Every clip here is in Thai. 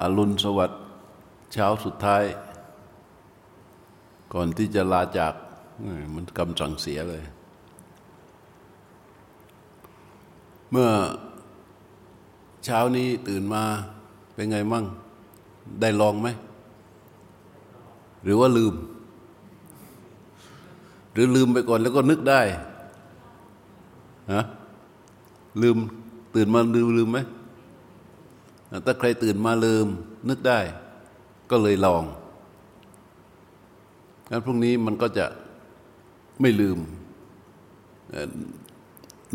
อรุณสวัสดิ์เช้าสุดท้าย ก่อนที่จะลาจากมันกำจังเสียเลย เมื่อเช้านี้ตื่นมาเป็นไงมั่ง ได้ลองไหม หรือว่าลืม หรือลืมไปก่อนแล้วก็นึกได้ฮะลืมตื่นมาลืมลืมไหม ถ้าใครตื่นมาลืมนึกได้ ก็เลยลองงั้นพรุ่งนี้มันก็จะไม่ลืม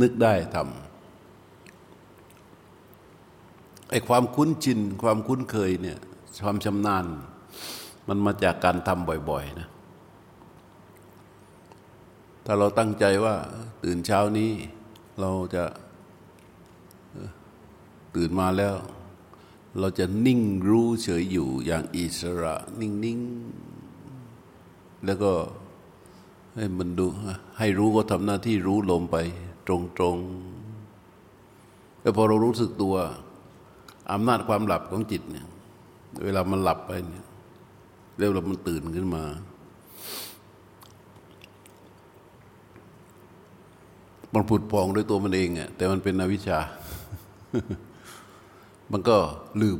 นึกได้ทำไอ้ความคุ้นชิน ความคุ้นเคยเนี่ยความชำนาญ มันมาจากการทำบ่อยๆนะถ้าเราตั้งใจว่าตื่นเช้านี้เราจะตื่นมาแล้ว เราจะนิ่งรู้เฉยอยู่อย่างอิสระ นิ่งๆ แล้วก็ให้มันดูให้รู้ก็ทำหน้าที่รู้ลมไป ตรงๆแล้วพอเรารู้สึกตัวอำนาจความหลับของจิตเนี่ยเวลามันหลับไปเนี่ยแล้วเรามันตื่นขึ้นมา มันผุดพองด้วยตัวมันเองอะแต่มันเป็นอวิชชา มันก็ลืม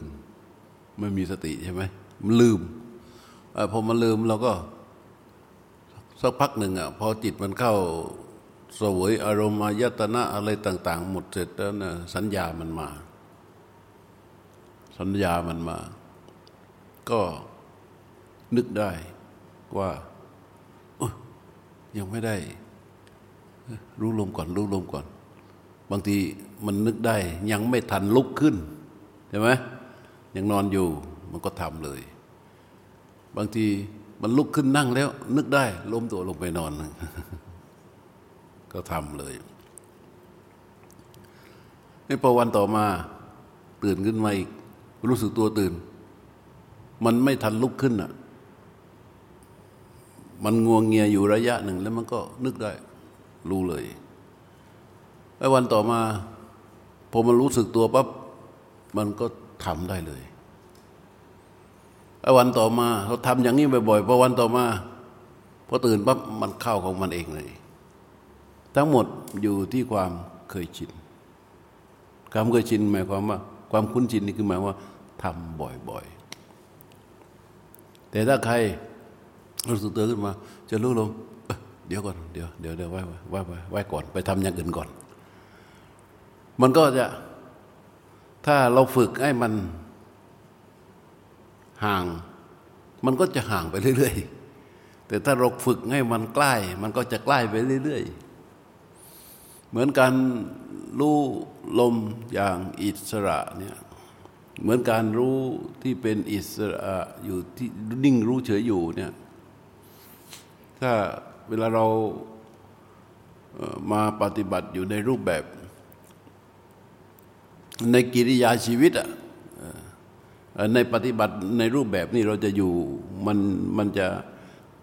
ไม่มีสติใช่ไหมมันลืมอพอมันลืมเราก็ สักพักหนึ่งอะพอจิตมันเข้าสวยอารมณ์อายตนะอะไรต่าง ๆ หมดเสร็จแล้วนะสัญญามันมา สัญญามันมา ก็นึกได้ว่ายังไม่ได้ รู้ลมก่อน รู้ลมก่อน บางทีมันนึกได้ ยังไม่ทันลุกขึ้น ช่ไหมยังนอนอยู่มันก็ทำเลย บางทีมันลุกขึ้นนั่งแล้ว นึกได้ล้มตัวลงไปนอน ก็ทำเลยในพอวันต่อมาตื่นขึ้นมาอีก รู้สึกตัวตื่น มันไม่ทันลุกขึ้นอะ มันงวงเงียอยู่ระยะหนึ่ง แล้วมันก็นึกได้ รู้เลยไอ้วันต่อมาพอมันรู้สึกตัวปั๊บ มันก็ทำได้เลยวันต่อมาเราทำอย่างนี้บ่อยๆพอวันต่อมาพอตื่นปั๊บมันเข้าของมันเองเลย ทั้งหมดอยู่ที่ความเคยชินความเคยชินหมายความว่า ความคุ้นชินนี่คือหมายว่าทำบ่อยๆ แต่ถ้าใครรู้สึกตัวขึ้นมา จะรู้ลงเดี๋ยวก่อน เดี๋ยวเดี๋ยวเดี๋ยวไว้ไว้ไว้ไว้ก่อน ไปทำอย่างอื่นก่อน มันก็จะ ถ้าเราฝึกให้มันห่าง มันก็จะห่างไปเรื่อย ๆ แต่ถ้าเราฝึกให้มันใกล้ มันก็จะใกล้ไปเรื่อย ๆ เหมือนการรู้ลมอย่างอิสระเนี่ยเหมือนการรู้ที่เป็นอิสระอยู่ที่นิ่งรู้เฉยอยู่เนี่ยถ้าเวลาเรามาปฏิบัติอยู่ในรูปแบบ ในกิริยาชีวิตอะในปฏิบัติในรูปแบบนี้เราจะอยู่มันมันจะ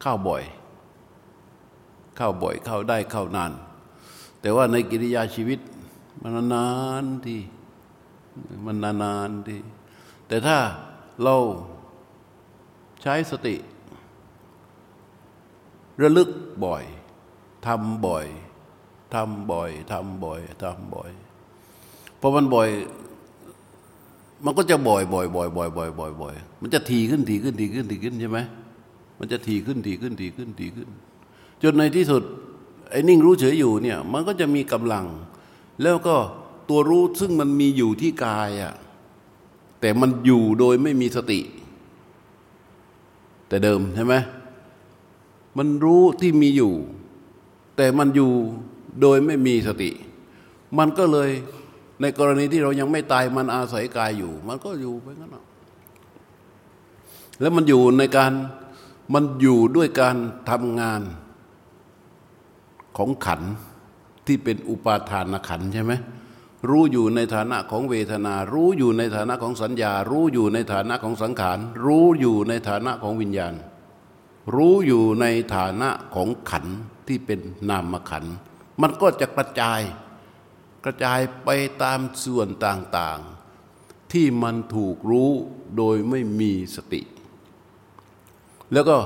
เข้าบ่อย เข้าบ่อยเข้าได้เข้านาน แต่ว่าในกิริยาชีวิตมันนานทีมันนานๆทีแต่ถ้าเราใช้สติ ระลึกบ่อยทำบ่อยทำบ่อยทำบ่อยทำบ่อย พอมันบ่อย มันก็จะบ่อยบ่อยบ่อยบ่อยบ่อยบ่อยบ่อยมันจะทีขึ้นทีขึ้นทีขึ้นทีขึ้นใช่ไหมมันจะทีขึ้นทีขึ้นทีขึ้นทีขึ้น จนในที่สุดไอ้นิ่งรู้เฉยอยู่เนี่ย มันก็จะมีกำลัง แล้วก็ตัวรู้ซึ่งมันมีอยู่ที่กายอะ่ะแต่มันอยู่โดยไม่มีสติ แต่เดิมใช่ไหมมันรู้ที่มีอยู่ แต่มันอยู่โดยไม่มีสติ มันก็เลย ในกรณีที่เรายังไม่ตายมันอาศัยกายอยู่ มันก็อยู่ไปงั้นแล้วมันอยู่ในการมันอยู่ด้วยการทำงานของขันที่เป็นอุปาทานขันใช่ไหมรู้อยู่ในฐานะของเวทนา รู้อยู่ในฐานะของสัญญา รู้อยู่ในฐานะของสังขาร รู้อยู่ในฐานะของวิญญาณ รู้อยู่ในฐานะของขันที่เป็นนามขัน มันก็จะกระจาย กระจายไปตามส่วนต่างๆ ที่มันถูกรู้โดยไม่มีสติ แล้วก็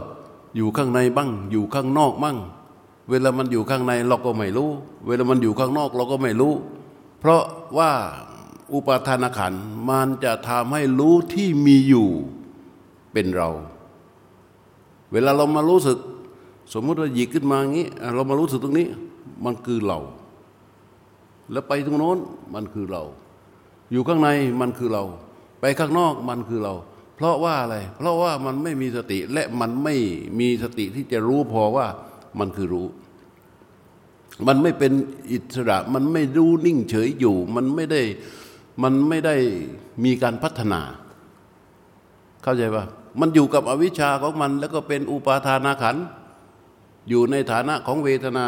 อยู่ข้างในบ้าง อยู่ข้างนอกบ้าง เวลามันอยู่ข้างในเราก็ไม่รู้ เวลามันอยู่ข้างนอกเราก็ไม่รู้ เพราะว่าอุปาทานขันมันจะทำให้รู้ที่มีอยู่เป็นเรา เวลาเรามารู้สึก สมมติเราหยิกขึ้นมาอย่างนี้ เรามารู้สึกตรงนี้ มันคือเรา แล้วไปตรงโน้นมันคือเรา อยู่ข้างในมันคือเรา ไปข้างนอกมันคือเรา เพราะว่าอะไร เพราะว่ามันไม่มีสติและมันไม่มีสติที่จะรู้พอว่ามันคือรู้ มันไม่เป็นอิสระ มันไม่รู้นิ่งเฉยอยู่ มันไม่ได้มันไม่ได้มีการพัฒนา เข้าใจปะมันอยู่กับอวิชชาของมัน แล้วก็เป็นอุปาทานาขันอยู่ในฐานะของเวทนา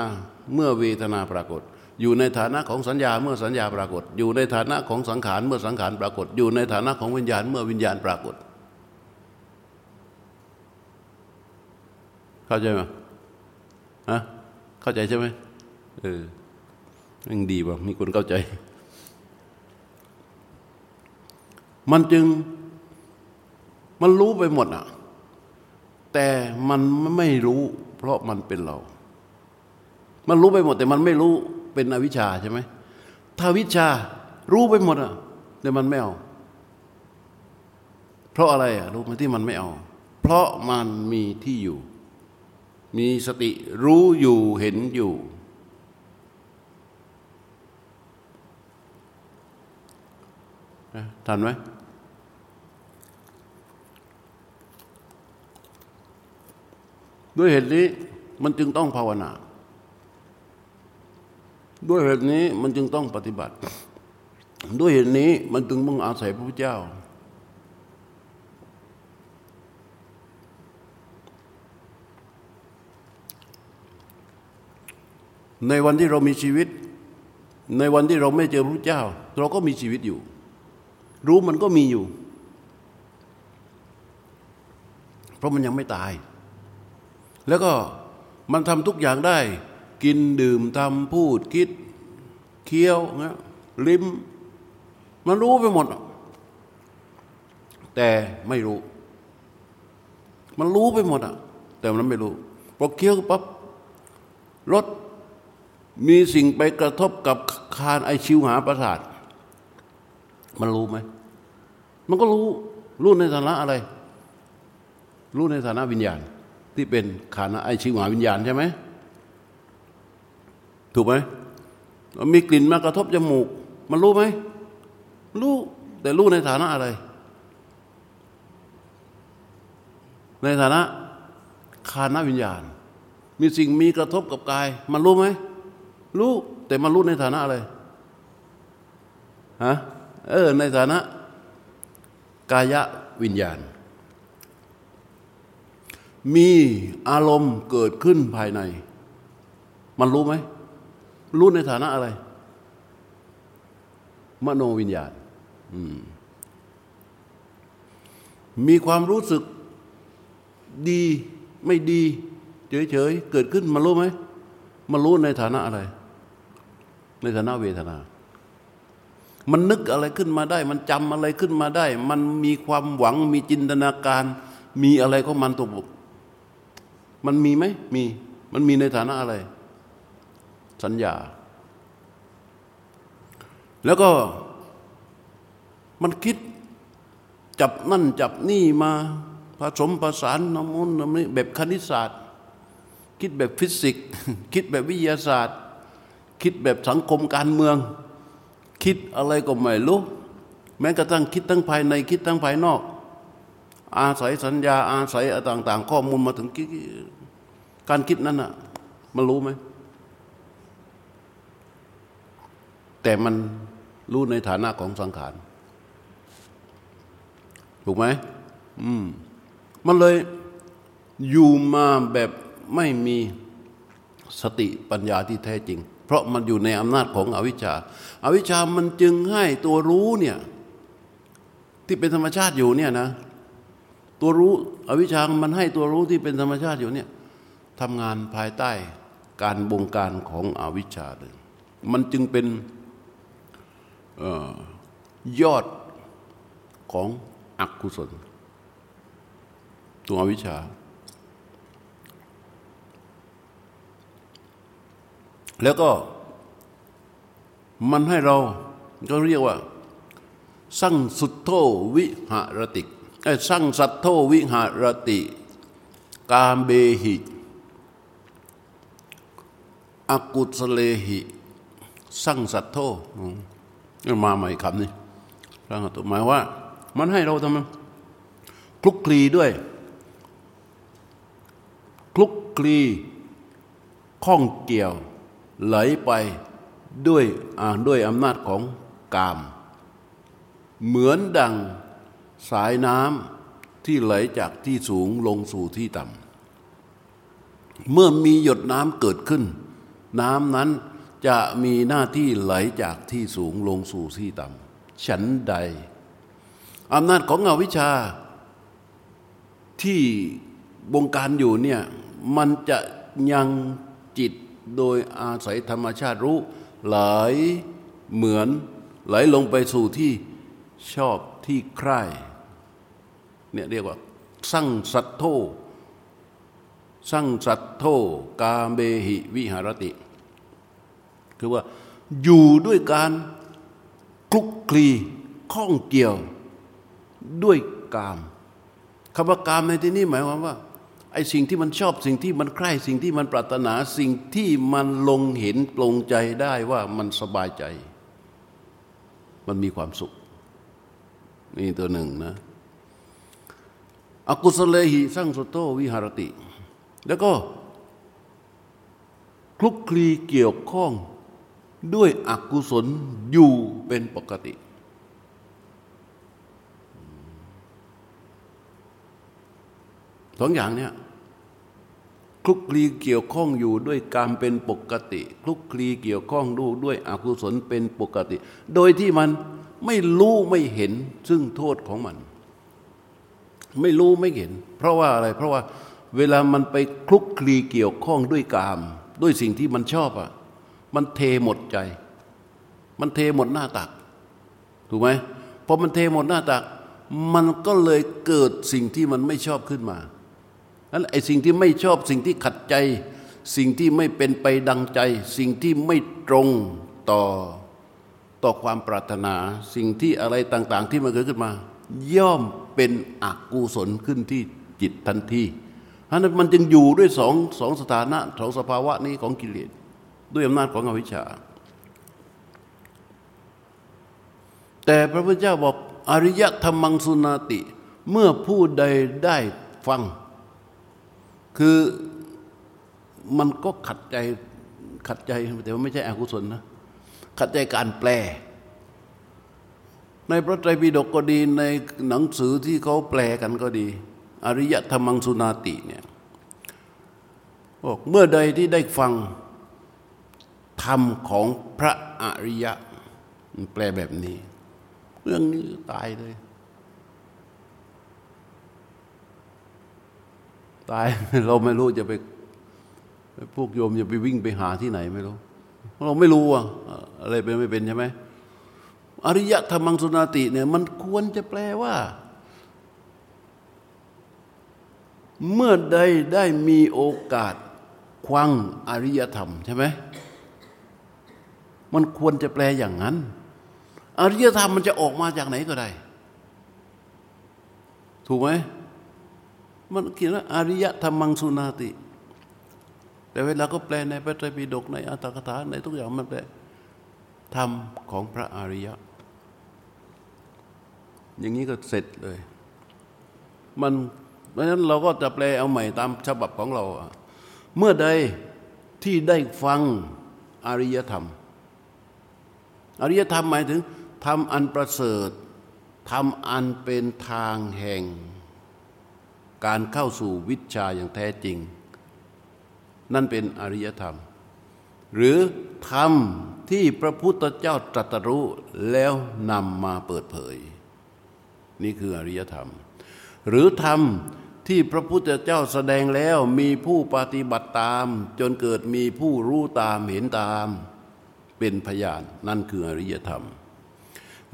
เมื่อเวทนาปรากฏ อยู่ในฐานะของสัญญาเมื่อสัญญาปรากฏ อยู่ในฐานะของสังขารเมื่อสังขารปรากฏ อยู่ในฐานะของวิญญาณเมื่อวิญญาณปรากฏ เข้าใจไหมฮะเข้าใจใช่ไหมเออยังดีว่ะมีคนเข้าใจ มันจึงมันรู้ไปหมดอะ แต่มันไม่รู้ เพราะมันเป็นเรา มันรู้ไปหมด แต่มันไม่รู้ เป็นอวิชชาใช่ไหมถ้าวิชารู้ไปหมดอะแต่มันไม่เอา เพราะอะไรอะรู้ไหมที่มันไม่เอา เพราะมันมีที่อยู่ มีสติรู้อยู่เห็นอยู่ ทันไหมด้วยเหตุนี้มันจึงต้องภาวนา ด้วยเหตุนี้มันจึงต้องปฏิบัติ ด้วยเหตุนี้มันจึงมึงอาศัยพระพุทธเจ้า ในวันที่เรามีชีวิต ในวันที่เราไม่เจอพระเจ้า เราก็มีชีวิตอยู่ รู้มันก็มีอยู่ เพราะมันยังไม่ตาย แล้วก็มันทำทุกอย่างได้ กินดื่มทำพูดคิด เคี้ยวนะลิ้ม มันรู้ไปหมด แต่ไม่รู้ มันรู้ไปหมดอะ แต่มันไม่รู้พอเคี้ยวปั๊บรสมีสิ่งไปกระทบกับคานไอชิวหาประสาท มันรู้ไหม มันก็รู้ รู้ในฐานะอะไร รู้ในฐานะวิญญาณ ที่เป็นคานไอชิวหาวิญญาณใช่ไหม ถูกไหมมีกลิ่นมากระทบจมูก มันรู้ไหมรู้แต่รู้ในฐานะอะไร ในฐานะคานวิญญาณ มีสิ่งมีกระทบกับกาย มันรู้ไหมรู้แต่มันรู้ในฐานะอะไรฮะเออในฐานะ กายวิญญาณ มีอารมณ์เกิดขึ้นภายใน มันรู้ไหม รู้ในฐานะอะไร มโนวิญญาณมีความรู้สึกดีไม่ดี เฉยๆ เกิดขึ้นมันรู้ไหมมันรู้ในฐานะอะไร ในฐานะเวทนา มันนึกอะไรขึ้นมาได้ มันจำอะไรขึ้นมาได้ มันมีความหวังมีจินตนาการ มีอะไรของมันตัวบุกมันมีไหมมี มันมีในฐานะอะไร สัญญา แล้วก็มันคิดจับนั่นจับนี่มาผสมประสานน้ำมันน้ำนี้แบบคณิตศาสตร์ คิดแบบฟิสิกส์คิดแบบวิทยาศาสตร์ คิดแบบสังคมการเมือง คิดอะไรก็ไม่รู้แม้กระทั่งคิดทั้งภายในคิดทั้งภายนอก อาศัยสัญญาอาศัยต่าง ๆ ข้อมูลมาถึงการคิดนั้นอะมันรู้ไหม แต่มันรู้ในฐานะของสังขาร ถูกไหมอืมมันเลยอยู่มาแบบไม่มีสติปัญญาที่แท้จริง เพราะมันอยู่ในอำนาจของอวิชชาอาวิชชามันจึงให้ตัวรู้เนี่ยที่เป็นธรรมชาติอยู่เนี่ยนะตัวรู้อวิชชามันให้ตัวรู้ที่เป็นธรรมชาติอยู่เนี่ยทำงานภายใต้การบงการของอวิชชาเลยมันจึงเป็น ยอดของอกุศล ตัววิชา แล้วก็มันให้เราก็เรียกว่า สั่งสุดโทวิหารติไอ้สั่งสัตโทวิหารติ กามเบหิอกุศเลหิ สั่งสัตโท มาใหม่คำนี้สั่งสัตโทหมายว่า มันให้เราทำคลุกคลีด้วย คลุกคลีข้องเกี่ยวไหลไปด้วยด้วยอำนาจของกาม เหมือนดังสายน้ำที่ไหลจากที่สูงลงสู่ที่ต่ำเมื่อมีหยดน้ำเกิดขึ้น น้ำนั้น จะมีหน้าที่ไหลจากที่สูงลงสู่ที่ต่ำฉันใดอำนาจของอวิชชาที่บงการอยู่เนี่ยมันจะยังจิตโดยอาศัยธรรมชาติรู้ไหลเหมือนไหลลงไปสู่ที่ชอบที่ใคร่เนี่ยเรียกว่าสั่งสัตโธสั่งสัตโธกาเบหิวิหารติ คือว่าอยู่ด้วยการคลุกคลีข้องเกี่ยวด้วยกามคำว่ากามในที่นี้หมายความว่าไอ้สิ่งที่มันชอบสิ่งที่มันใคร่สิ่งที่มันปรารถนาสิ่งที่มันลงเห็นปลงใจได้ว่ามันสบายใจ มันมีความสุข นี่ตัวหนึ่งนะอกุศลหิสร้างสุโตวิหารติ แล้วก็คลุกคลีเกี่ยวข้อง ด้วยอกุศลอยู่เป็นปกติ สองอย่างเนี้ยคลุกคลีเกี่ยวข้องอยู่ด้วยการเป็นปกติคลุกคลีเกี่ยวข้องดูด้วยอกุศลเป็นปกติ โดยที่มันไม่รู้ไม่เห็นซึ่งโทษของมัน ไม่รู้ไม่เห็น เพราะว่าอะไรเพราะว่าเวลามันไปคลุกคลีเกี่ยวข้องด้วยกาม ด้วยสิ่งที่มันชอบอะ มันเทหมดใจ มันเทหมดหน้าตัก ถูกไหมพอมันเทหมดหน้าตัก มันก็เลยเกิดสิ่งที่มันไม่ชอบขึ้นมานั้นไอ้สิ่งที่ไม่ชอบสิ่งที่ขัดใจ สิ่งที่ไม่เป็นไปดังใจ สิ่งที่ไม่ตรงต่อต่อความปรารถนา สิ่งที่อะไรต่าง ๆ ที่มันเกิดขึ้นมา ย่อมเป็นอกุศลขึ้นที่จิตทันทีเพราะนั้นมันจึงอยู่ด้วยสองสองสถานะสองสภาวะนี้ของกิเลส ด้วยอำนาจของอวิชชา แต่พระพุทธเจ้าบอกอริยธรรมังสุนาติ เมื่อผู้ใดได้ฟัง คือมันก็ขัดใจขัดใจแต่ว่าไม่ใช่อกุศลนะ ขัดใจการแปล ในพระไตรปิฎกก็ดีในหนังสือที่เขาแปลกันก็ดี อริยธรรมังสุนาติเนี่ยบอกเมื่อใดที่ได้ฟัง ธรรมของพระอริยะ แปลแบบนี้ เรื่องนี้ตายเลย ตายเราไม่รู้จะไป พวกโยมจะไปวิ่งไปหาที่ไหนไม่รู้เราไม่รู้อะอะไรเป็นไม่เป็นใช่ไหมอริยธรรมังสุนาติเนี่ยมันควรจะแปลว่า เมื่อใดได้มีโอกาสควังอริยธรรมใช่ไหม มันควรจะแปลอย่างนั้น อริยธรรมมันจะออกมาจากไหนก็ได้ ถูกไหมมันเขียนว่าอริยธรรมังสุนาติ แต่เวลาก็แปลในพระไตรปิฎกในอัตถกถาในทุกอย่างมันแปลธรรมของพระอริยะ อย่างนี้ก็เสร็จเลย มันเพราะฉะนั้นเราก็จะแปลเอาใหม่ตามฉบับของเรา เมื่อใดที่ได้ฟังอริยธรรม อริยธรรมหมายถึงทำอันประเสริฐทำอันเป็นทางแห่ง การเข้าสู่วิชาอย่างแท้จริง นั่นเป็นอริยธรรม หรือธรรมที่พระพุทธเจ้าตรัสรู้แล้วนำมาเปิดเผย นี่คืออริยธรรม หรือธรรมที่พระพุทธเจ้าแสดงแล้วมีผู้ปฏิบัติตาม จนเกิดมีผู้รู้ตามเห็นตาม เป็นพยานนั่นคืออริยธรรม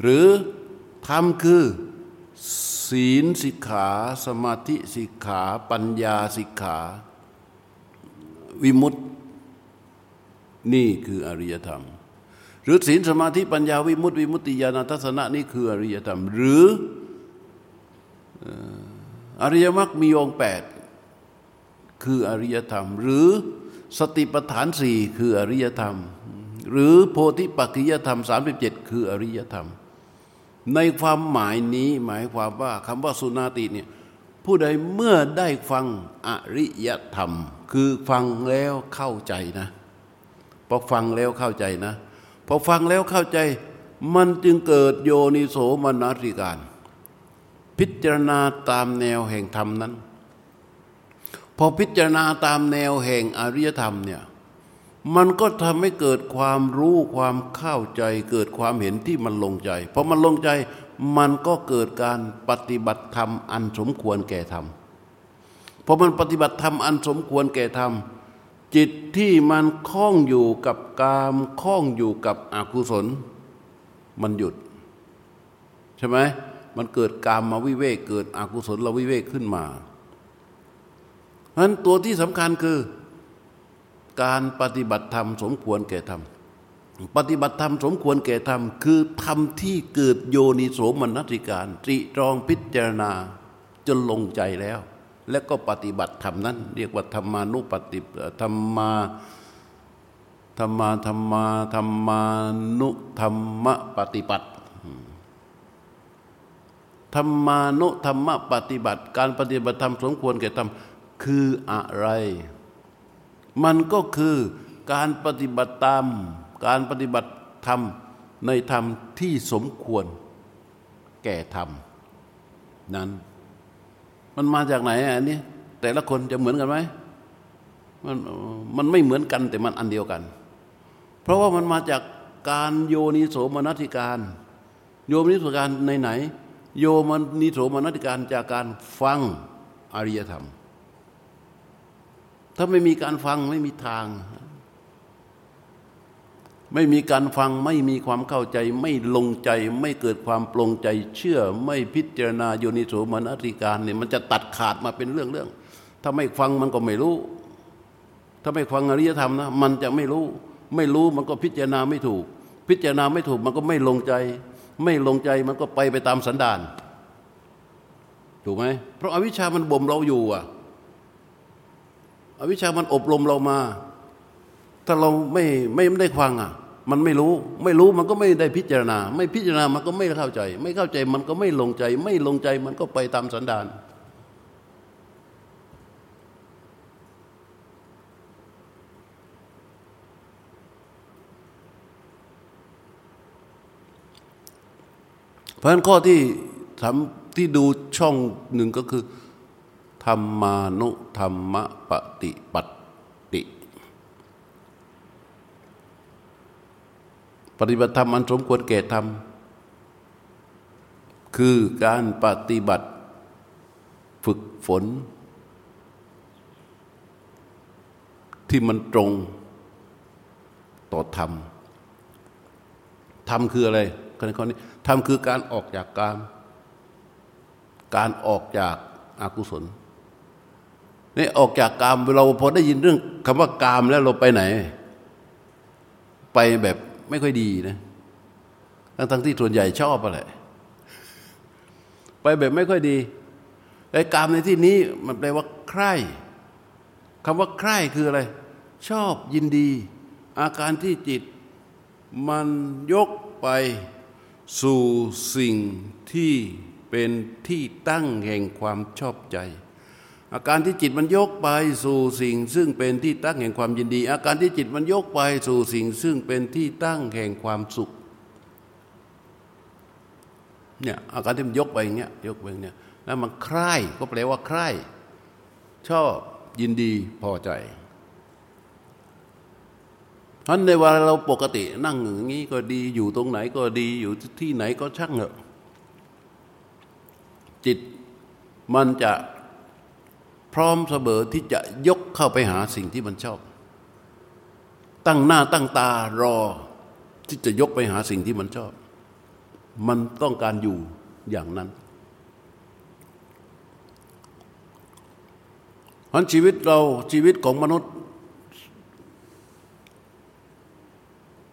หรือธรรมคือศีลสิกขา สมาธิสิกขา ปัญญาสิกขา วิมุตตินี่คืออริยธรรม หรือศีลสมาธิปัญญาวิมุตติวิมุตติญาณทัศนะนี่คืออริยธรรม หรืออริยมรรคมีองค์แปดคืออริยธรรม หรือสติปัฏฐานสี่คืออริยธรรม หรือโพธิปัจจยธรรมสามสิบเจ็ดคืออริยธรรม ในความหมายนี้หมายความว่าคำว่าสุนาติเนี่ยผู้ใดเมื่อได้ฟังอริยธรรม คือฟังแล้วเข้าใจนะพอฟังแล้วเข้าใจนะพอฟังแล้วเข้าใจ มันจึงเกิดโยนิโสมนสิการ พิจารณาตามแนวแห่งธรรมนั้น พอพิจารณาตามแนวแห่งอริยธรรมเนี่ย มันก็ทำให้เกิดความรู้ความเข้าใจ เกิดความเห็นที่มันลงใจพอมันลงใจมันก็เกิดการปฏิบัติธรรมอันสมควรแก่ธรรมพอมันปฏิบัติธรรมอันสมควรแก่ธรรมจิตที่มันคล้องอยู่กับกามคล้องอยู่กับอกุศล มันหยุด ใช่ไหมมันเกิดกามมาวิเวกเกิดอกุศลเราวิเวกขึ้นมาเพราะนั้นตัวที่สำคัญคือ การปฏิบัติธรรมสมควรแก่ธรรมปฏิบัติธรรมสมควรแก่ธรรมคือธรรมที่เกิดโยนิโสมนสิการตรีตรองพิจารณาจนลงใจแล้ว และก็ปฏิบัติธรรมนั้น เรียกว่าธรรมานุปฏิธรรมาธรรมาธรรมาธรรมานุธรรมปฏิบัติธรรมานุธรรมปฏิบัติ การปฏิบัติธรรมสมควรแก่ธรรมคืออะไร มันก็คือการปฏิบัติตาม การปฏิบัติธรรมในธรรมที่สมควรแก่ธรรมนั้น มันมาจากไหนอันนี้ แต่ละคนจะเหมือนกันไหมมันมันไม่เหมือนกันแต่มันอันเดียวกัน เพราะว่ามันมาจากการโยนิโสมนสิการ โยมนิโสการในไหน โยมนิโสมนสิการจากการฟังอริยธรรม ถ้าไม่มีการฟังไม่มีทาง ไม่มีการฟังไม่มีความเข้าใจ ไม่ลงใจ ไม่เกิดความปลงใจ เชื่อ ไม่พิจารณาโยนิโสมนสิการเนี่ยมันจะตัดขาดมาเป็นเรื่องเรื่องถ้าไม่ฟังมันก็ไม่รู้ ถ้าไม่ฟังอริยธรรมนะมันจะไม่รู้ ไม่รู้มันก็พิจารณาไม่ถูก พิจารณาไม่ถูกมันก็ไม่ลงใจ ไม่ลงใจมันก็ไปไปตามสันดานถูกไหมเพราะอาวิชชามันบ่มเราอยู่อะ อวิชามันอบรมเรามา ถ้าเราไม่ไม่ได้ฟังอะ มันไม่รู้ ไม่รู้มันก็ไม่ได้พิจารณา ไม่พิจารณามันก็ไม่เข้าใจ ไม่เข้าใจมันก็ไม่ลงใจ ไม่ลงใจมันก็ไปตามสันดานเพราะฉะนั้นข้อที่ทำที่ดูช่องหนึ่งก็คือ ธรรมานุธรรมปฏิปัติ ปฏิบัติธรรมอันสมควรแก่ธรรม คือการปฏิบัติฝึกฝน ที่มันตรงต่อธรรม ธรรมคืออะไรคนนี้ธรรมคือการออกจากกาม การออกจากอากุศล นี่ออกจากกามเราพอได้ยินเรื่องคำว่ากามแล้วเราไปไหน ไปแบบไม่ค่อยดีนะ ทั้งทั้งที่ส่วนใหญ่ชอบอะไรไปแบบไม่ค่อยดีไอ้กามในที่นี้มันแปลว่าใคร่คำว่าใคร่คืออะไร ชอบยินดี อาการที่จิต มันยกไปสู่สิ่งที่เป็นที่ตั้งแห่งความชอบใจ อาการที่จิตมันยกไปสู่สิ่ง ซึ่งเป็นที่ตั้งแห่งความยินดี อาการที่จิตมันยกไปสู่สิ่ง ซึ่งเป็นที่ตั้งแห่งความสุขเนี่ยอาการที่มันยกไปอย่างเงี้ยยกไปอย่างเงี้ยแล้วมันใคร่ก็แปลว่าใคร่ชอบยินดีพอใจเพราะในเวลาเราปกตินั่งอย่างนี้ก็ดีอยู่ตรงไหนก็ดีอยู่ที่ไหนก็ช่างเถอะจิตมันจะ พร้อมเสมอที่จะยกเข้าไปหาสิ่งที่มันชอบ ตั้งหน้าตั้งตารอที่จะยกไปหาสิ่งที่มันชอบ มันต้องการอยู่อย่างนั้นเพราะชีวิตเราชีวิตของมนุษย์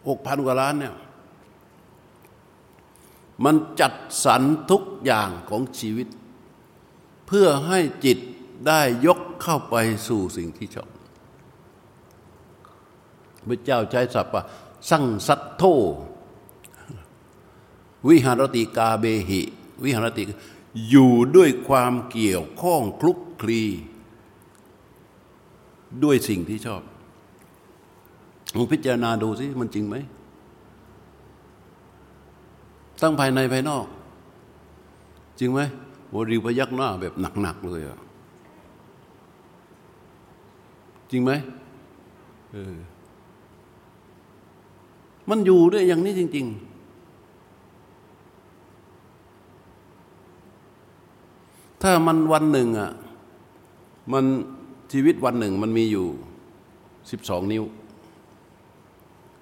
หกพันกว่าล้านเนี่ย มันจัดสรรทุกอย่างของชีวิต เพื่อให้จิต ได้ยกเข้าไปสู่สิ่งที่ชอบพระเจ้าใช้ศัพท์ว่าสั่งสัตโธวิหารติกาเบหิ วิหารติอยู่ด้วยความเกี่ยวข้องคลุกคลี ด้วยสิ่งที่ชอบลองพิจารณาดูสิมันจริงไหมตั้งภายในภายนอก จริงไหมโมรีพยักหน้าแบบหนัก ๆ เลยอะ จริงไหมเออมันอยู่ด้วยอย่างนี้จริง ๆ ถ้ามันวันหนึ่งอะมันชีวิตวันหนึ่งมันมีอยู่สิบสองนิ้ว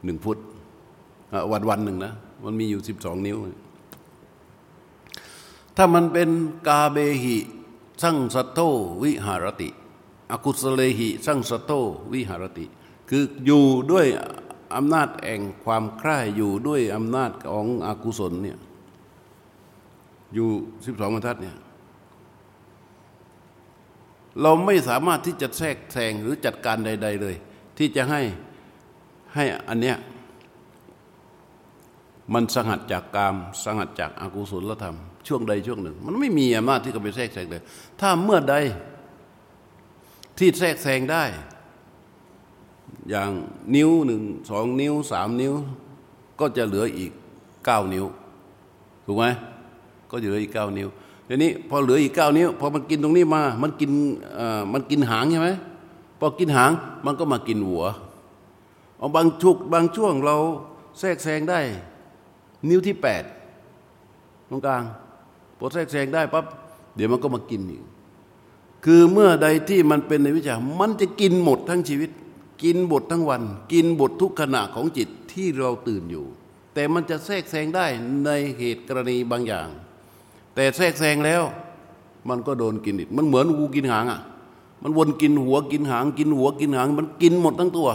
หนึ่งฟุตวันวันหนึ่งนะ มันมีอยู่สิบสองนิ้ว ถ้ามันเป็นกาเบหิ สั่งสัตโตวิหารติ อกุศเลหิสั่งสโตวิหารติ คืออยู่ด้วยอำนาจแห่งความใคร่อยู่ด้วยอำนาจของอกุศลเนี่ยอยู่สิบสองบรรทัดเนี่ยเราไม่สามารถที่จะแทรกแซงหรือจัดการใด ๆ เลย ที่จะให้ให้อันเนี้ยมันสงัดจากกามสงัดจากอากุศลธรรม ช่วงใดช่วงหนึ่ง มันไม่มีอำนาจที่จะไปแทรกแซงเลย ถ้าเมื่อใด ที่แทรกแซงได้ อย่างนิ้วหนึ่งสองนิ้วสามนิ้ว ก็จะเหลืออีกเก้านิ้ว ถูกไหมก็จะเหลืออีกเก้านิ้วทีนี้พอเหลืออีกเก้านิ้วพอมันกินตรงนี้มา มันกินมันกินหางใช่ไหมพอกินหางมันก็มากินหัวเอาบางชุกบางช่วงเราแทรกแซงได้ นิ้วที่แปดตรงกลางพอแทรกแซงได้ปั๊บเดี๋ยวมันก็มากินอีก คือเมื่อใดที่มันเป็นในวิชา มันจะกินหมดทั้งชีวิต กินบททั้งวัน กินบททุกขณะของจิตที่เราตื่นอยู่ แต่มันจะแทรกแซงได้ในเหตุกรณีบางอย่าง แต่แทรกแซงแล้ว มันก็โดนกินอีกมันเหมือนงูกินหางอะ มันวนกินหัวกินหาง กินหัวกินหาง มันกินหมดทั้งตัว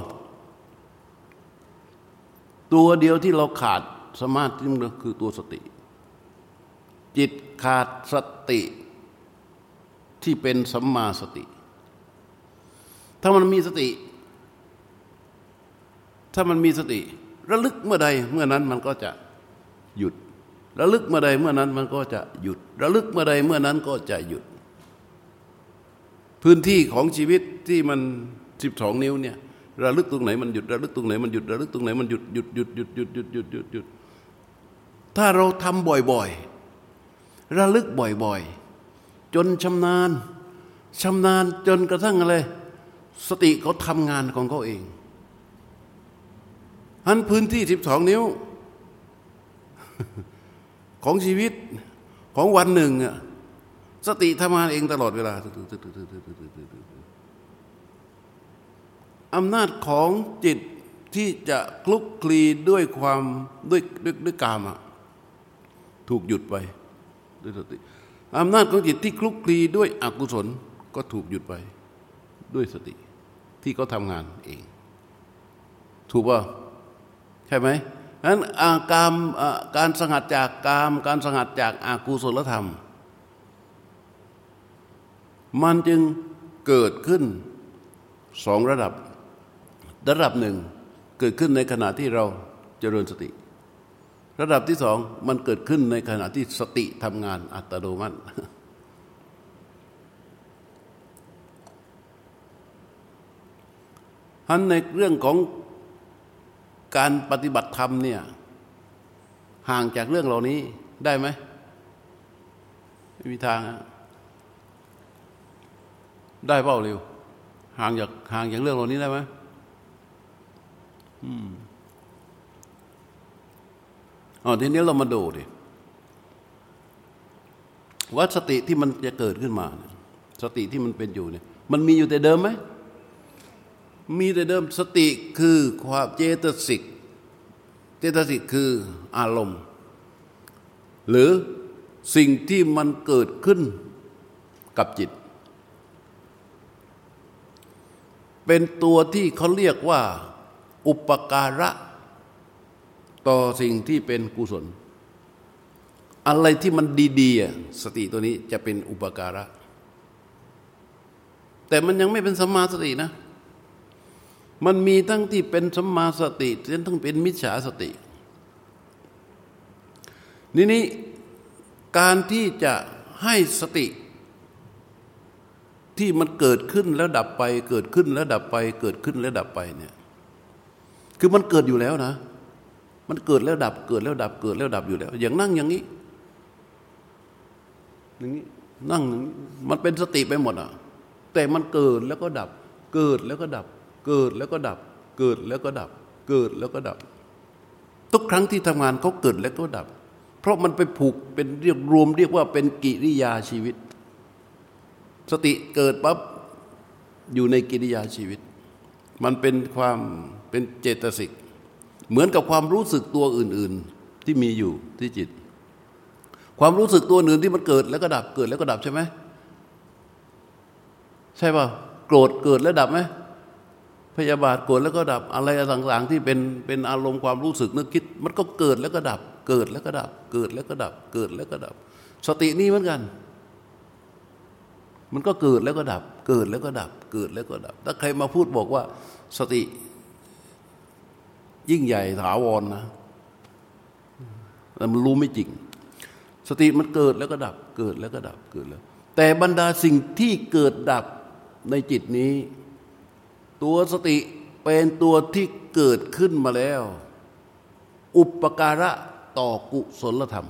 ตัวเดียวที่เราขาดสมาธิมันคือตัวสติ จิตขาดสติ ที่เป็นสัมมาสติ ถ้ามันมีสติ ถ้ามันมีสติ ระลึกเมื่อใดเมื่อนั้นมันก็จะหยุด ระลึกเมื่อใดเมื่อนั้นมันก็จะหยุด ระลึกเมื่อใดเมื่อนั้นก็จะหยุด พื้นที่ของชีวิตที่มันสิบสองนิ้วเนี่ยระลึกตรงไหนมันหยุดระลึกตรงไหนมันหยุดระลึกตรงไหนมันหยุดหยุดหยุดหยุดหยุดหยุดหยุดหยุดหยุดถ้าเราทำบ่อยๆ ระลึกบ่อยๆ จนชำนาญชำนาญจนกระทั่งอะไร สติเขาทำงานของเขาเองอันพื้นที่สิบสองนิ้ว ของชีวิตของวันหนึ่งอะสติทำงานเองตลอดเวลาอำนาจของจิตที่จะคลุกคลีด้วยความด้วยด้วยด้วยกามอะถูกหยุดไปด้วยสติ อำนาจของจิตที่คลุกคลีด้วยอกุศลก็ถูกหยุดไปด้วยสติ ที่เขาทำงานเอง ถูกป่ะใช่ไหมนั้นอาการการสงัดจากกาม การสงัดจากอากุศลธรรม มันจึงเกิดขึ้นสองระดับ ระดับหนึ่งเกิดขึ้นในขณะที่เราเจริญสติ ระดับที่สองมันเกิดขึ้นในขณะที่สติทำงานอัตโนมัติ ทันในเรื่องของการปฏิบัติธรรมเนี่ยห่างจากเรื่องเหล่านี้ได้ไหมไม่มีทาง ได้เปล่าเร็วห่างจากห่างจากเรื่องเหล่านี้ได้ไหมอืม อ๋อทีนี้เรามาดูดิว่าสติที่มันจะเกิดขึ้นมา สติที่มันเป็นอยู่เนี่ย มันมีอยู่แต่เดิมไหมมีแต่เดิมสติคือความเจตสิก เจตสิกคืออารมณ์ หรือสิ่งที่มันเกิดขึ้นกับจิต เป็นตัวที่เขาเรียกว่า อุปการะ ต่อสิ่งที่เป็นกุศล อะไรที่มันดีๆสติตัวนี้จะเป็นอุปการะ แต่มันยังไม่เป็นสัมมาสตินะ มันมีทั้งที่เป็นสัมมาสติทั้งเป็นมิจฉาสตินี่นี่การที่จะให้สติ ที่มันเกิดขึ้นแล้วดับไป เกิดขึ้นแล้วดับไป เกิดขึ้นแล้วดับไปเนี่ยคือมันเกิดอยู่แล้วนะ มันเกิดแล้วดับเกิดแล้วดับเกิดแล้วดับอยู่แล้ว อย่างนั่งอย่างนี้อย่างนี้นั่งมันเป็นสติไปหมดอะ แต่มันเกิดแล้วก็ดับ เกิดแล้วก็ดับ เกิดแล้วก็ดับ เกิดแล้วก็ดับ เกิดแล้วก็ดับ ทุกครั้งที่ทำงานเขาเกิดแล้วก็ดับ เพราะมันไปผูกเป็นเรียกรวม เรียกว่าเป็นกิริยาชีวิต สติเกิดปั๊บอยู่ในกิริยาชีวิต มันเป็นความเป็นเจตสิก เหมือนกับความรู้สึกตัวอื่น ๆที่มีอยู่ที่จิต ความรู้สึกตัวอื่นที่มันเกิดแล้วก็ดับเกิดแล้วก็ดับใช่ไหมใช่ป่ะโกรธเกิดแล้วดับไหมพยาบาทโกรธแล้วก็ดับอะไรต่างๆ ที่เป็นเป็นอารมณ์ความรู้สึกนึกคิด มันก็เกิดแล้วก็ดับ เกิดแล้วก็ดับ เกิดแล้วก็ดับ เกิดแล้วก็ดับ สตินี่เหมือนกัน มันก็เกิดแล้วก็ดับ เกิดแล้วก็ดับ เกิดแล้วก็ดับ ถ้าใครมาพูดบอกว่าสติ ยิ่งใหญ่ถาวรนนะแต่มันรู้ไม่จริง สติมันเกิดแล้วก็ดับ เกิดแล้วก็ดับเกิดแล้ว แต่บรรดาสิ่งที่เกิดดับในจิตนี้ ตัวสติเป็นตัวที่เกิดขึ้นมาแล้ว อุปการะต่อกุศลธรรม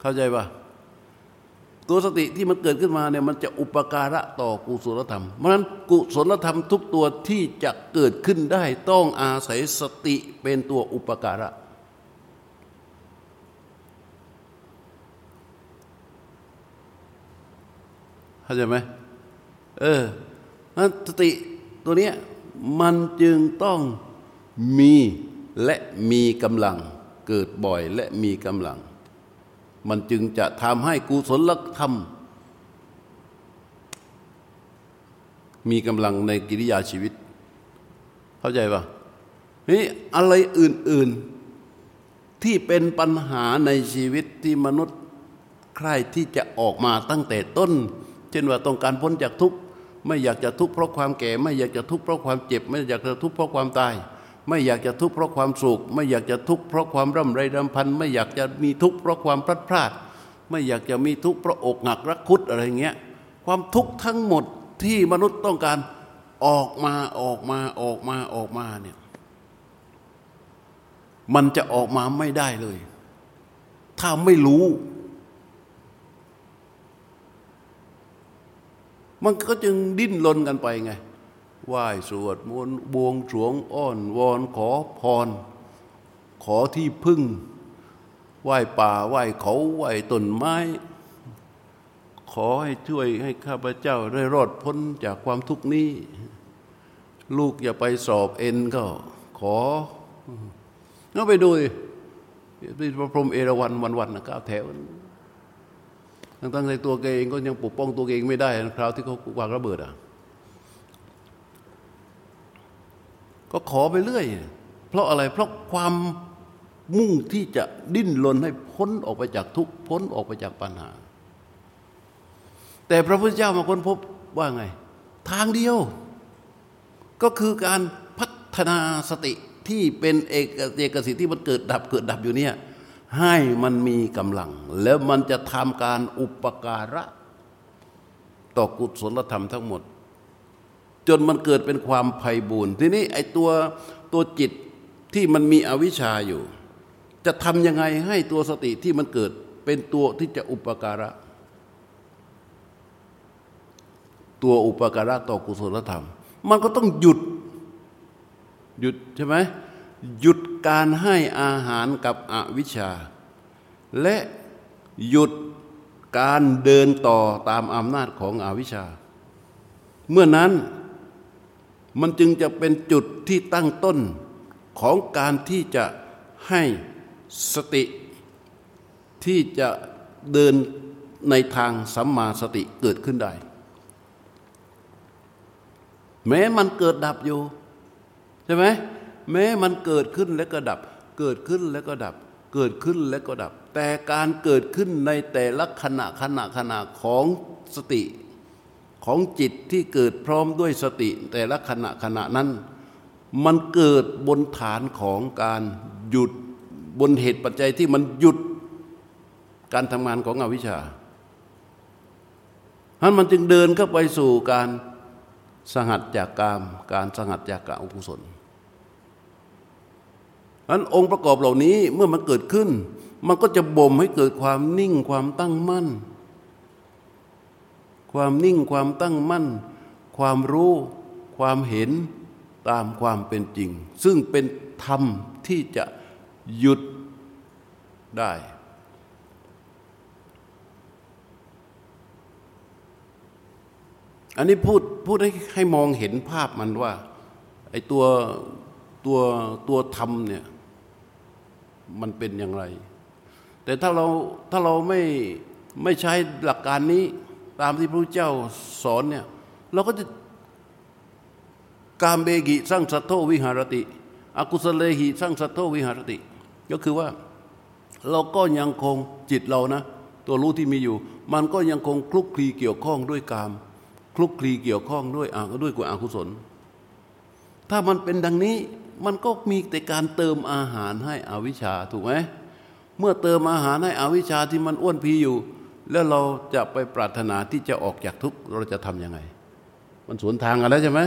เข้าใจปะ ตัวสติที่มันเกิดขึ้นมาเนี่ยมันจะอุปการะต่อกุศลธรรม เพราะฉะนั้นกุศลธรรมทุกตัวที่จะเกิดขึ้นได้ต้องอาศัยสติเป็นตัวอุปการะ เข้าใจไหมเออนั้นสติตัวเนี้ยมันจึงต้องมีและมีกำลังเกิดบ่อยและมีกำลัง มันจึงจะทำให้กุศลธรรม มีกำลังในกิริยาชีวิต เข้าใจปะนี่อะไรอื่น ๆ ที่เป็นปัญหาในชีวิตที่มนุษย์ใครที่จะออกมาตั้งแต่ต้น เช่นว่าต้องการพ้นจากทุกข์ไม่อยากจะทุกข์เพราะความแก่ ไม่อยากจะทุกข์เพราะความเจ็บ ไม่อยากจะทุกข์เพราะความตาย ไม่อยากจะทุกข์เพราะความสุข ไม่อยากจะทุกข์เพราะความร่ำไรรำพัน ไม่อยากจะมีทุกข์เพราะความพลัดพรากไม่อยากจะมีทุกข์เพราะอกหักรักคุดอะไรเงี้ยความทุกข์ทั้งหมดที่มนุษย์ต้องการออกมาออกมาออกมาออกมาเนี่ยมันจะออกมาไม่ได้เลย ถ้าไม่รู้ มันก็จึงดิ้นรนกันไปไง ไหว้สวดมนต์บวงสรวงอ้อนวอนขอพร ขอที่พึ่ง ไหว้ป่าไหว้เขาไหว้ต้นไม้ ขอให้ช่วยให้ข้าพเจ้าได้รอดพ้นจากความทุกข์นี้ ลูกอย่าไปสอบเอ็นก็ ขอก็ไปดูที่พระพรหมเอราวันวันวันนะก้าวแถวตั้งในตัวเองก็ยังปกป้องตัวเองไม่ได้คราวที่เขาวางระเบิดอะ ก็ขอไปเรื่อย เพราะอะไรเพราะความมุ่งที่จะดิ้นรนให้พ้นออกไปจากทุกพ้นออกไปจากปัญหา แต่พระพุทธเจ้ามาค้นพบว่าไง ทางเดียว ก็คือการพัฒนาสติที่เป็นเอกเอกสิทธิ์ที่มันเกิดดับเกิดดับอยู่เนี่ยให้มันมีกำลัง แล้วมันจะทำการอุปการะ ต่อกุศลธรรมทั้งหมด จนมันเกิดเป็นความไพ่บูรณ์ทีนี้ไอ้ตัวตัวจิตที่มันมีอวิชชาอยู่ จะทำยังไงให้ตัวสติที่มันเกิดเป็นตัวที่จะอุปการะ ตัวอุปการะต่อกุศลธรรม มันก็ต้องหยุดหยุดใช่ไหมหยุดการให้อาหารกับอวิชชา และหยุดการเดินต่อตามอำนาจของอวิชชา เมื่อนั้น มันจึงจะเป็นจุดที่ตั้งต้นของการที่จะให้สติที่จะเดินในทางสัมมาสติเกิดขึ้นได้ แม้มันเกิดดับอยู่ ใช่ไหมแม้มันเกิดขึ้นแล้วก็ดับ เกิดขึ้นแล้วก็ดับ เกิดขึ้นแล้วก็ดับ แต่การเกิดขึ้นในแต่ละขณะขณะขณะของสติ ของจิตที่เกิดพร้อมด้วยสติแต่ละขณะขณะนั้น มันเกิดบนฐานของการหยุดบนเหตุปัจจัยที่มันหยุดการทำงานของอวิชชาท่านมันจึงเดินเข้าไปสู่การสหัดจากกาม การสหัดจากกาอุศลนั้นองค์ประกอบเหล่านี้เมื่อมันเกิดขึ้น มันก็จะบ่มให้เกิดความนิ่งความตั้งมั่น ความนิ่งความตั้งมั่น ความรู้ความเห็นตามความเป็นจริง ซึ่งเป็นธรรมที่จะหยุดได้ อันนี้พูดพูดให้ให้มองเห็นภาพมันว่าไอ้ตัวตัวตัวธรรมเนี่ยมันเป็นอย่างไร แต่ถ้าเราถ้าเราไม่ไม่ใช้หลักการนี้ ตามที่พระเจ้าสอนเนี่ยเราก็จะการเบกิสร้างสัตโตวิหารติอกุศเลหิสร้างสัตโตวิหารติ ก็คือว่าเราก็ยังคงจิตเรานะ ตัวรู้ที่มีอยู่ มันก็ยังคงคลุกคลีเกี่ยวข้องด้วยกาม คลุกคลีเกี่ยวข้องด้วยอาด้วยกุอกุศล ถ้ามันเป็นดังนี้มันก็มีแต่การเติมอาหารให้อวิชชาถูกไหมเมื่อเติมอาหารให้อวิชชาที่มันอ้วนพีอยู่ แล้วเราจะไปปรารถนาที่จะออกจากทุกข์เราจะทำยังไง มันสวนทางกันแล้วใช่ไหม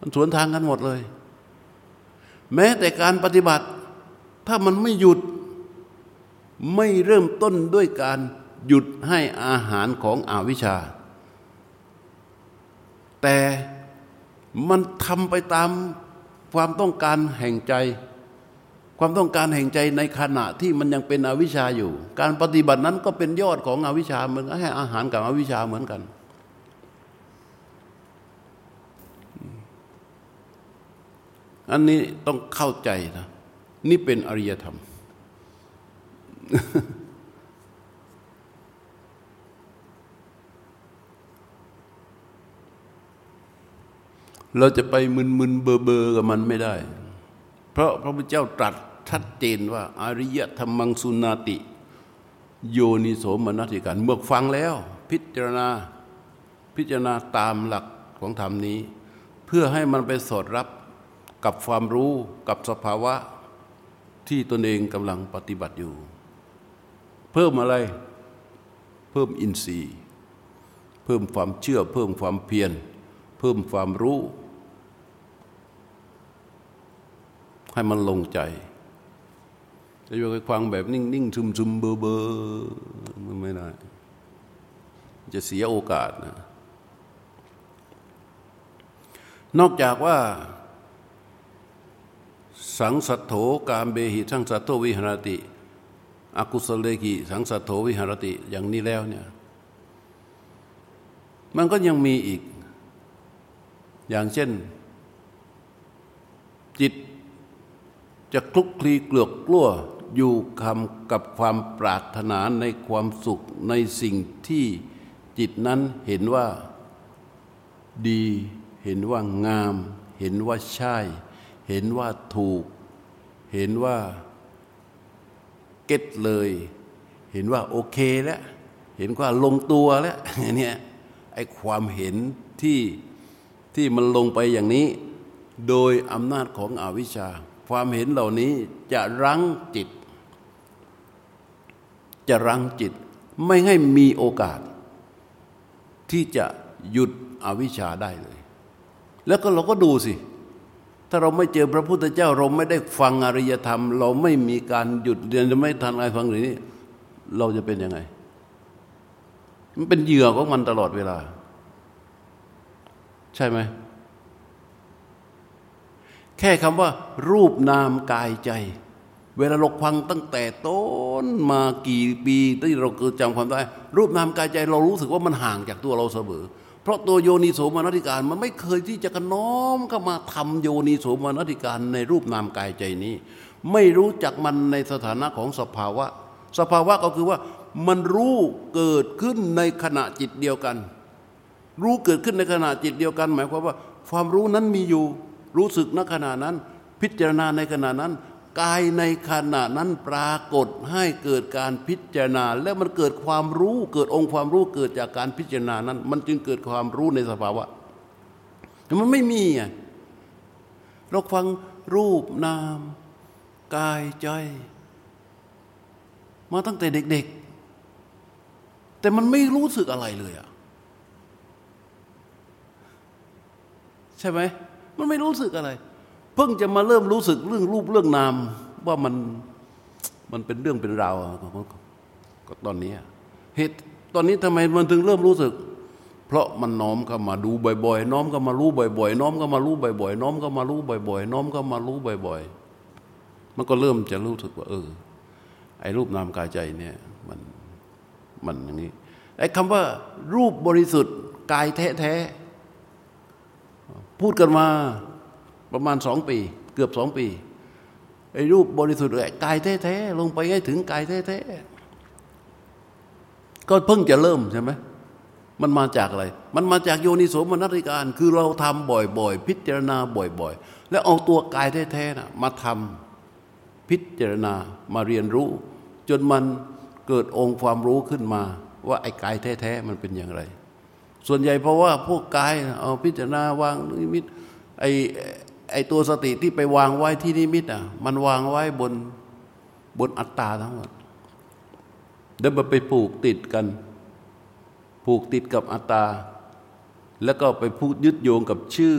มันสวนทางกันหมดเลย แม้แต่การปฏิบัติ ถ้ามันไม่หยุดไม่เริ่มต้นด้วยการหยุดให้อาหารของอวิชชา แต่มันทำไปตามความต้องการแห่งใจ ความต้องการแห่งใจในขณะที่มันยังเป็นอวิชชาอยู่ การปฏิบัตินั้นก็เป็นยอดของอวิชชาเหมือนให้อาหารกับอวิชชาเหมือนกัน อันนี้ต้องเข้าใจนะ นี่เป็นอริยธรรม เราจะไปมึนๆเบอเบอกับมันไม่ได้ เพราะพระพุทธเจ้าตรัส ชัดเจนว่าอริยธรรมังสุนาติ โยนิโสมนติการเมื่อฟังแล้ว พิจารณาพิจารณาตามหลักของธรรมนี้ เพื่อให้มันไปสอดรับกับความรู้กับสภาวะที่ตนเองกำลังปฏิบัติอยู่ เพิ่มอะไรเพิ่มอินทรีย์ เพิ่มความเชื่อ เพิ่มความเพียรเพิ่มความรู้ ให้มันลงใจ จะอยู่กับฟังแบบนิ่งๆซึมๆเบอเบอมันไม่ได้ จะเสียโอกาสนะนอกจากว่า สังสัตโธการเบหิสังสัตโธวิหารติอกุศเลกิสังสัตโธวิหารติอย่างนี้แล้วเนี่ย มันก็ยังมีอีก อย่างเช่น จิตจะคลุกคลีเกลือกกลัว อยู่คำกับความปรารถนาในความสุขในสิ่งที่จิตนั้นเห็นว่าดี เห็นว่างาม เห็นว่าใช่ เห็นว่าถูก เห็นว่าเก็ตเลย เห็นว่าโอเคแล้ว เห็นว่าลงตัวแล้วเนี่ยไอ้ความเห็นที่ที่มันลงไปอย่างนี้ โดยอำนาจของอวิชชา ความเห็นเหล่านี้จะรั้งจิต จะรั้งจิตไม่ให้มีโอกาส ที่จะหยุดอวิชชาได้เลย แล้วก็เราก็ดูสิ ถ้าเราไม่เจอพระพุทธเจ้าเราไม่ได้ฟังอริยธรรม เราไม่มีการหยุดเรียนจะไม่ทันอะไรฟังหรือนี้เราจะเป็นยังไง มันเป็นเหยื่อของมันตลอดเวลา ใช่ไหม แค่คำว่า รูปนามกายใจ เวลาเราฟังตั้งแต่ต้นมากี่ปีที่เราเกิดจำความได้ รูปนามกายใจเรารู้สึกว่ามันห่างจากตัวเราเสมอเพราะตัวโยนิโสมนติการมันไม่เคยที่จะกระน้อมเข้ามาทำโยนิโสมนติการในรูปนามกายใจนี้ ไม่รู้จักมันในสถานะของสภาวะ สภาวะก็คือว่ามันรู้เกิดขึ้นในขณะจิตเดียวกัน รู้เกิดขึ้นในขณะจิตเดียวกัน หมายความว่า ความรู้นั้นมีอยู่ รู้สึกณขณะนั้น พิจารณาในขณะนั้น กายในขณะนั้นปรากฏให้เกิดการพิจารณา และมันเกิดความรู้เกิดองค์ความรู้เกิดจากการพิจารณานั้น มันจึงเกิดความรู้ในสภาวะแต่มันไม่มีไงเราฟังรูปนาม กายใจมาตั้งแต่เด็ก ๆ แต่มันไม่รู้สึกอะไรเลยอะใช่ไหม มันไม่รู้สึกอะไร เพิ่งจะมาเริ่มรู้สึกเรื่องรูปเรื่องนาม ว่ามันมันเป็นเรื่องเป็นราวก็ตอนนี้เหตุตอนนี้ทำไมมันถึงเริ่มรู้สึก เพราะมันน้อมเข้ามาดูบ่อยๆ น้อมเข้ามารู้บ่อยๆ น้อมเข้ามารู้บ่อยๆ น้อมเข้ามารู้บ่อยๆ น้อมเข้ามารู้บ่อย ๆ มันก็เริ่มจะรู้สึกว่า เออ ไอ้รูปนามกายใจเนี่ย มันมันอย่างนี้ไอ้คำว่ารูปบริสุทธิ์กายแท้ๆ พูดกันมาประมาณสองปี เกือบสองปีไอ้รูปบริสุทธิ์กายแท้ๆลงไปให้ถึงกายแท้ๆก็เพิ่งจะเริ่มใช่ไหมมันมาจากอะไร มันมาจากโยนิโสมนสิการ คือเราทำบ่อยๆ พิจารณาบ่อยๆ แล้วเอาตัวกายแท้ๆนะมาทำพิจารณามาเรียนรู้ จนมันเกิดองค์ความรู้ขึ้นมา ว่าไอ้กายแท้ๆมันเป็นอย่างไร ส่วนใหญ่เพราะว่าพวกกายเอาพิจารณาวางนิมิตไอไอตัวสติที่ไปวางไว้ที่นิมิตอะมันวางไว้บนบนอัตตาทั้งหมดเดี๋ยวมันไปผูกติดกัน ผูกติดกับอัตตา แล้วก็ไปพูดยึดโยงกับชื่อ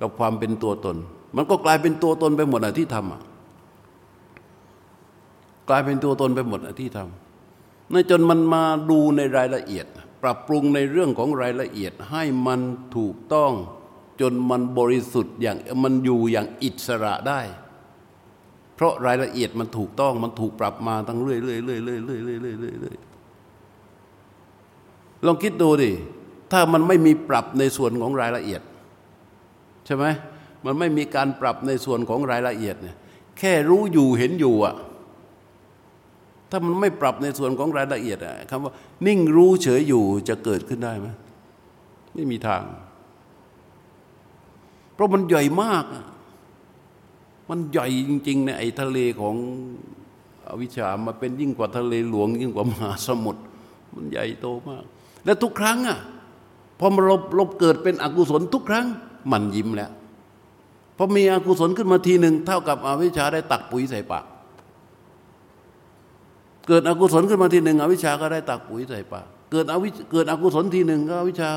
กับความเป็นตัวตน มันก็กลายเป็นตัวตนไปหมดอะที่ทำอะกลายเป็นตัวตนไปหมดอะที่ทำนั่นจนมันมาดูในรายละเอียด ปรับปรุงในเรื่องของรายละเอียดให้มันถูกต้องจนมันบริสุทธิ์อย่างมันอยู่อย่างอิสระได้ เพราะรายละเอียดมันถูกต้องมันถูกปรับมาตั้งเรื่อยๆเรื่อยๆเรื่อยๆเรื่อยเรื่อยลองคิดดูดิถ้ามันไม่มีปรับในส่วนของรายละเอียด ใช่ไหมมันไม่มีการปรับในส่วนของรายละเอียดเนี่ยแค่รู้อยู่เห็นอยู่อะ่ะ ถ้ามันไม่ปรับในส่วนของรายละเอียดคำว่า นิ่งรู้เฉยอยู่จะเกิดขึ้นได้ไหมไม่มีทาง เพราะมันใหญ่มาก มันใหญ่จริง ๆ ในไอ้ทะเลของอวิชชามาเป็นยิ่งกว่าทะเลหลวง ยิ่งกว่ามหาสมุทรมันใหญ่โตมาก และทุกครั้งอะพอมันลบลบเกิดเป็นอกุศลทุกครั้ง มันยิ้มแล้วพอมีอกุศลขึ้นมาทีหนึ่งเท่ากับอวิชชาได้ตักปุ๋ยใส่ปาก เกิดอกุศลขึ้นมาทีหนึ่งอวิชาก็ได้ตักปุ๋ยใส่ปากเกิดอวิเกิดอกุศลทีหนึ่งก็อวิชา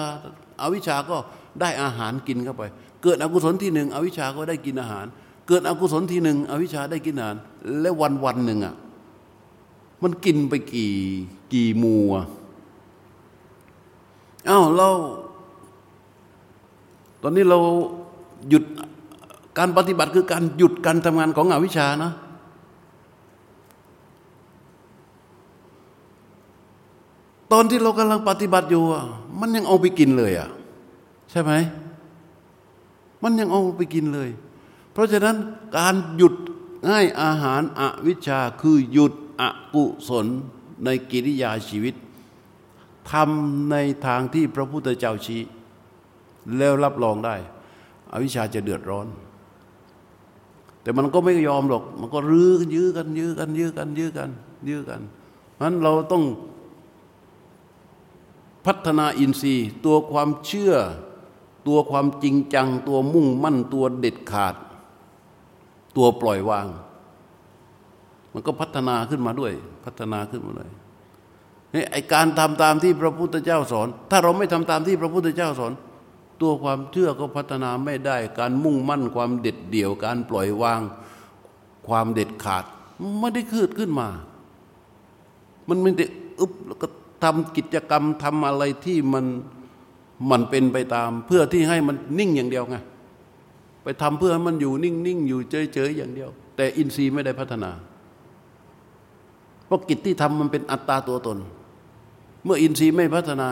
อวิชาก็ได้อาหารกินเข้าไป เกิดอกุศลทีหนึ่งอวิชาก็ได้กินอาหาร เกิดอกุศลทีหนึ่งอวิชาได้กินอาหาร และวันวันหนึ่งอะมันกินไปกี่กี่มูอะอ้าวเรา ตอนนี้เราหยุดการปฏิบัติคือการหยุดการทำงานของอวิชานะ ตอนที่เรากำลังปฏิบัติอยู่มันยังเอาไปกินเลยอะใช่ไหมมันยังเอาไปกินเลย เพราะฉะนั้นการหยุดให้อาหารอวิชชาคือหยุดอกุศลในกิริยาชีวิตทำในทางที่พระพุทธเจ้าชี้ แล้วรับรองได้ อวิชชาจะเดือดร้อน แต่มันก็ไม่ยอมหรอก มันก็รื้อยื้อกันยื้อกันยื้อกันยื้อกันยื้อกันนั้นเราต้อง พัฒนาอินทรีย์ ตัวความเชื่อ ตัวความจริงจัง ตัวมุ่งมั่นตัวเด็ดขาด ตัวปล่อยวาง มันก็พัฒนาขึ้นมาด้วย พัฒนาขึ้นมาเลยนี่ไอการทำตามที่พระพุทธเจ้าสอน ถ้าเราไม่ทำตามที่พระพุทธเจ้าสอน ตัวความเชื่อก็พัฒนาไม่ได้ การมุ่งมั่นความเด็ดเดี่ยว การปล่อยวาง ความเด็ดขาดไม่ได้คืดขึ้นมา มันไม่ได้อึบแล้วก็ ทำกิจกรรมทำอะไรที่มันมันเป็นไปตาม เพื่อที่ให้มันนิ่งอย่างเดียวไงไปทำเพื่อให้มันอยู่นิ่งๆอยู่เฉยๆอย่างเดียว แต่อินทรีย์ไม่ได้พัฒนาเพราะกิจที่ทำมันเป็นอัตตาตัวตน เมื่ออินทรีย์ไม่พัฒนา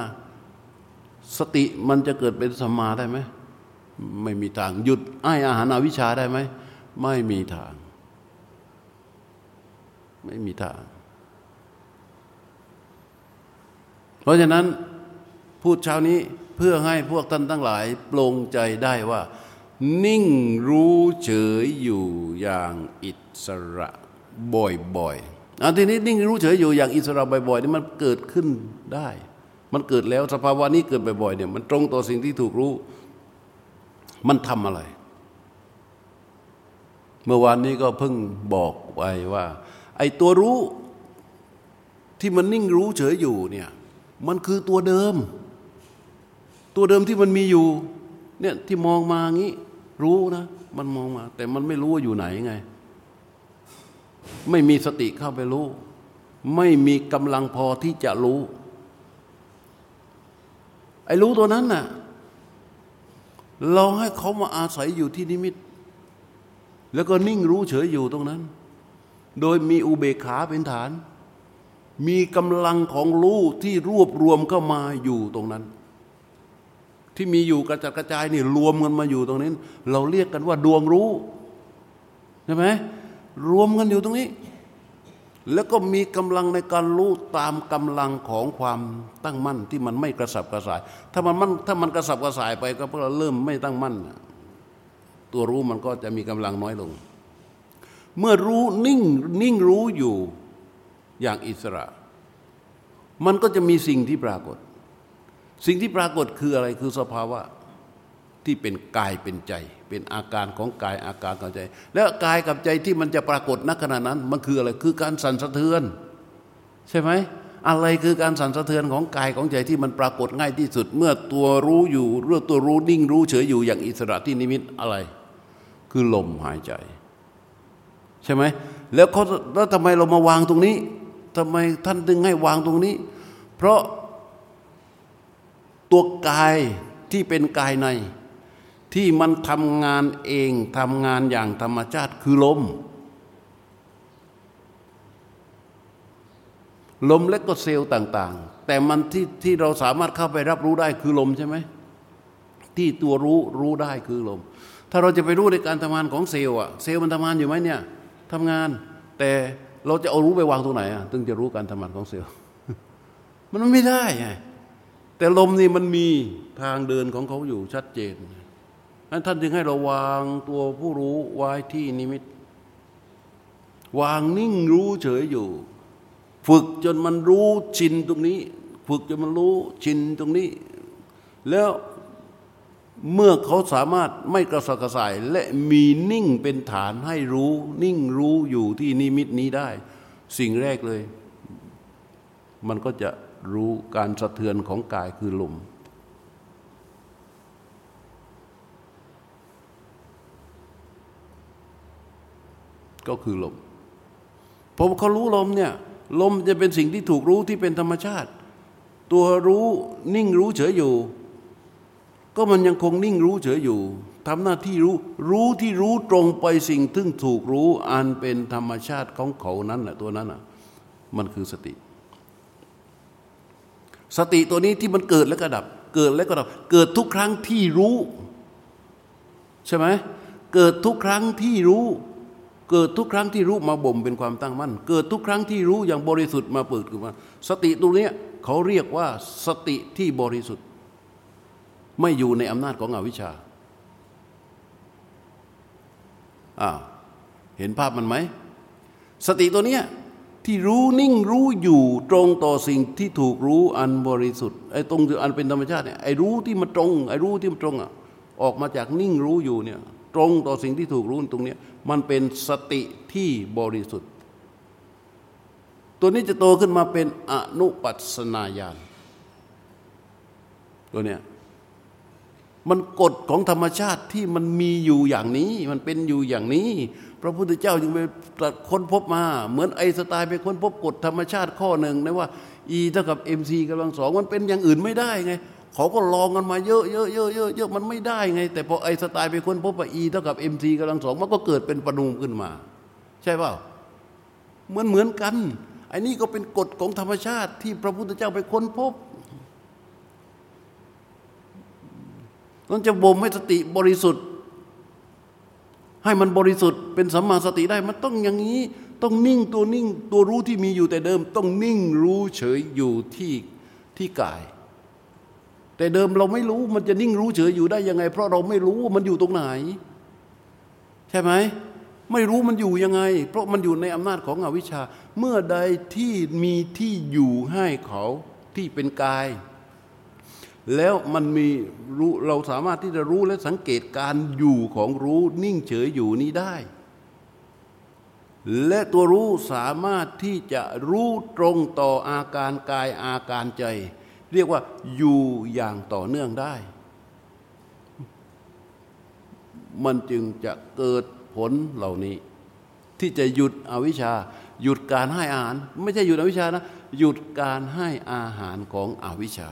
สติมันจะเกิดเป็นสมาได้ไหมไม่มีทางหยุดไอ้อาหารอาวิชาได้ไหมไม่มีทาง ไม่มีทาง เพ ราะฉะนั้นพูดเช้านี้เพื่อให้พวกท่านทั้งหลายปลงใจได้ว่า นิ่งรู้เฉยอยู่อย่างอิสระบ่อยๆอันทีนี้นิ่งรู้เฉยอยู่อย่างอิสระบ่อยๆนี่มันเกิดขึ้นได้ มันเกิดแล้วสภาวะนี้เกิดบ่อยๆเนี่ยมันตรงต่อสิ่งที่ถูกรู้ มันทำอะไร เมื่อวานนี้ก็เพิ่งบอกไปว่า ไอ้ตัวรู้ที่มันนิ่งรู้เฉยอยู่เนี่ย มันคือตัวเดิม ตัวเดิมที่มันมีอยู่เนี่ยที่มองมางี้ รู้นะ มันมองมา แต่มันไม่รู้ว่าอยู่ไหนไง ไม่มีสติเข้าไปรู้ ไม่มีกำลังพอที่จะรู้ไอ้รู้ตัวนั้นน่ะเราให้เขามาอาศัยอยู่ที่นิมิต แล้วก็นิ่งรู้เฉยอยู่ตรงนั้น โดยมีอุเบกขาเป็นฐาน มีกำลังของรู้ที่รวบรวมเข้ามาอยู่ตรงนั้น ที่มีอยู่กระจัดกระจายนี่รวมกันมาอยู่ตรงนี้ เราเรียกกันว่าดวงรู้ใช่ไหมรวมกันอยู่ตรงนี้ แล้วก็มีกำลังในการรู้ตามกำลังของความตั้งมั่นที่มันไม่กระสับกระส่าย ถ้ามันมันถ้ามันกระสับกระส่ายไปก็เพราะเราเริ่มไม่ตั้งมั่น ตัวรู้มันก็จะมีกำลังน้อยลง เมื่อรู้นิ่งนิ่งรู้อยู่ อย่างอิสระ มันก็จะมีสิ่งที่ปรากฏ สิ่งที่ปรากฏคืออะไรคือสภาวะที่เป็นกายเป็นใจ เป็นอาการของกายอาการของใจ แล้วกายกับใจที่มันจะปรากฏณขณะนั้น มันคืออะไรคือการสั่นสะเทือน ใช่ไหมอะไรคือการสั่นสะเทือนของกายของใจที่มันปรากฏง่ายที่สุด เมื่อตัวรู้อยู่เรื่องตัวรู้นิ่งรู้เฉยอยู่อย่างอิสระที่นิมิตอะไร คือลมหายใจ ใช่ไหมแล้วเขาแล้วทำไมเรามาวางตรงนี้ ทำไมท่านถึงให้วางตรงนี้ เพราะตัวกายที่เป็นกายใน ที่มันทำงานเองทำงานอย่างธรรมชาติคือลม ลมและก็เซลล์ต่างๆ แต่มันที่ที่เราสามารถเข้าไปรับรู้ได้คือลมใช่ไหมที่ตัวรู้รู้ได้คือลม ถ้าเราจะไปรู้ในการทำงานของเซลล์อะเซลล์มันทำงานอยู่ไหมเนี่ยทำงาน แต่ เราจะเอารู้ไปวางตรงไหนอะถึงจะรู้การทำงานของเซลล์มันไม่ได้ไงแต่ลมนี่มันมีทางเดินของเขาอยู่ชัดเจนนั้นท่านจึงให้เราวางตัวผู้รู้ไว้ที่นิมิต วางนิ่งรู้เฉยอยู่ ฝึกจนมันรู้ชินตรงนี้ ฝึกจนมันรู้ชินตรงนี้ แล้ว เมื่อเขาสามารถไม่กระสับกระส่าย และมีนิ่งเป็นฐานให้รู้ นิ่งรู้อยู่ที่นิมิตนี้ได้ สิ่งแรกเลย มันก็จะรู้การสะเทือนของกายคือลมก็คือลมผมเขารู้ลมเนี่ย ลมจะเป็นสิ่งที่ถูกรู้ที่เป็นธรรมชาติ ตัวรู้นิ่งรู้เฉยอยู่ ก็มันยังคงนิ่งรู้เฉยอยู่ทำหน้าที่รู้รู้ที่รู้ตรงไปสิ่งทึ่งถูกรู้อันเป็นธรรมชาติของเขานั้นแหละตัวนั้นอะมันคือสติ สติตัวนี้ที่มันเกิดแล้วก็ดับ เกิดแล้วก็ดับ เกิดทุกครั้งที่รู้ ใช่ไหมเกิดทุกครั้งที่รู้ เกิดทุกครั้งที่รู้มาบ่มเป็นความตั้งมั่น เกิดทุกครั้งที่รู้อย่างบริสุทธิ์มาเปิดขึ้นมา สติตัวนี้เขาเรียกว่าสติที่บริสุทธิ์ ไม่อยู่ในอำนาจของอวิชชาอ้าวเห็นภาพมันไหม สติตัวเนี้ยที่รู้นิ่งรู้อยู่ตรงต่อสิ่งที่ถูกรู้อันบริสุทธิ์ไอ้ตรงอันเป็นธรรมชาติเนี่ยไอ้รู้ที่มันตรงไอ้รู้ที่มันตรงอะออกมาจากนิ่งรู้อยู่เนี่ยตรงต่อสิ่งที่ถูกรู้ตรงเนี้ยมันเป็นสติที่บริสุทธิ์ ตัวนี้จะโตขึ้นมาเป็นอนุปัสนาญาณตัวเนี้ย มันกฎของธรรมชาติที่มันมีอยู่อย่างนี้ มันเป็นอยู่อย่างนี้ พระพุทธเจ้าจึงไปค้นพบมา เหมือนไอสไตล์ไปค้นพบกฎธรรมชาติข้อหนึ่งนะว่า E เท่ากับ mc กำลังสองมันเป็นอย่างอื่นไม่ได้ไงเขาก็ลองกันมาเยอะเยอะเยอะเยอะเยอะมันไม่ได้ไง แต่พอไอสไตล์ไปค้นพบว่า E เท่ากับ mc กำลังสองมันก็เกิดเป็นปนุมขึ้นมา ใช่เปล่าเหมือนเหมือนกันไอ้นี่ก็เป็นกฎของธรรมชาติที่พระพุทธเจ้าไปค้นพบ ต้องจะบ่มให้สติบริสุทธิ์ ให้มันบริสุทธิ์เป็นสัมมาสติได้ มันต้องอย่างนี้ต้องนิ่งตัวนิ่งตัวรู้ที่มีอยู่แต่เดิม ต้องนิ่งรู้เฉยอยู่ที่ที่กาย แต่เดิมเราไม่รู้มันจะนิ่งรู้เฉยอยู่ได้ยังไง เพราะเราไม่รู้ว่ามันอยู่ตรงไหน ใช่ไหมไม่รู้มันอยู่ยังไง เพราะมันอยู่ในอำนาจของอวิชชา เมื่อใดที่มีที่อยู่ให้เขาที่เป็นกาย แล้วมันมีรู้เราสามารถที่จะรู้และสังเกตการอยู่ของรู้นิ่งเฉยอยู่นี้ได้ และตัวรู้สามารถที่จะรู้ตรงต่ออาการกายอาการใจ เรียกว่าอยู่อย่างต่อเนื่องได้ มันจึงจะเกิดผลเหล่านี้ ที่จะหยุดอวิชชา หยุดการให้อาหาร ไม่ใช่หยุดอวิชชานะ หยุดการให้อาหารของอวิชชา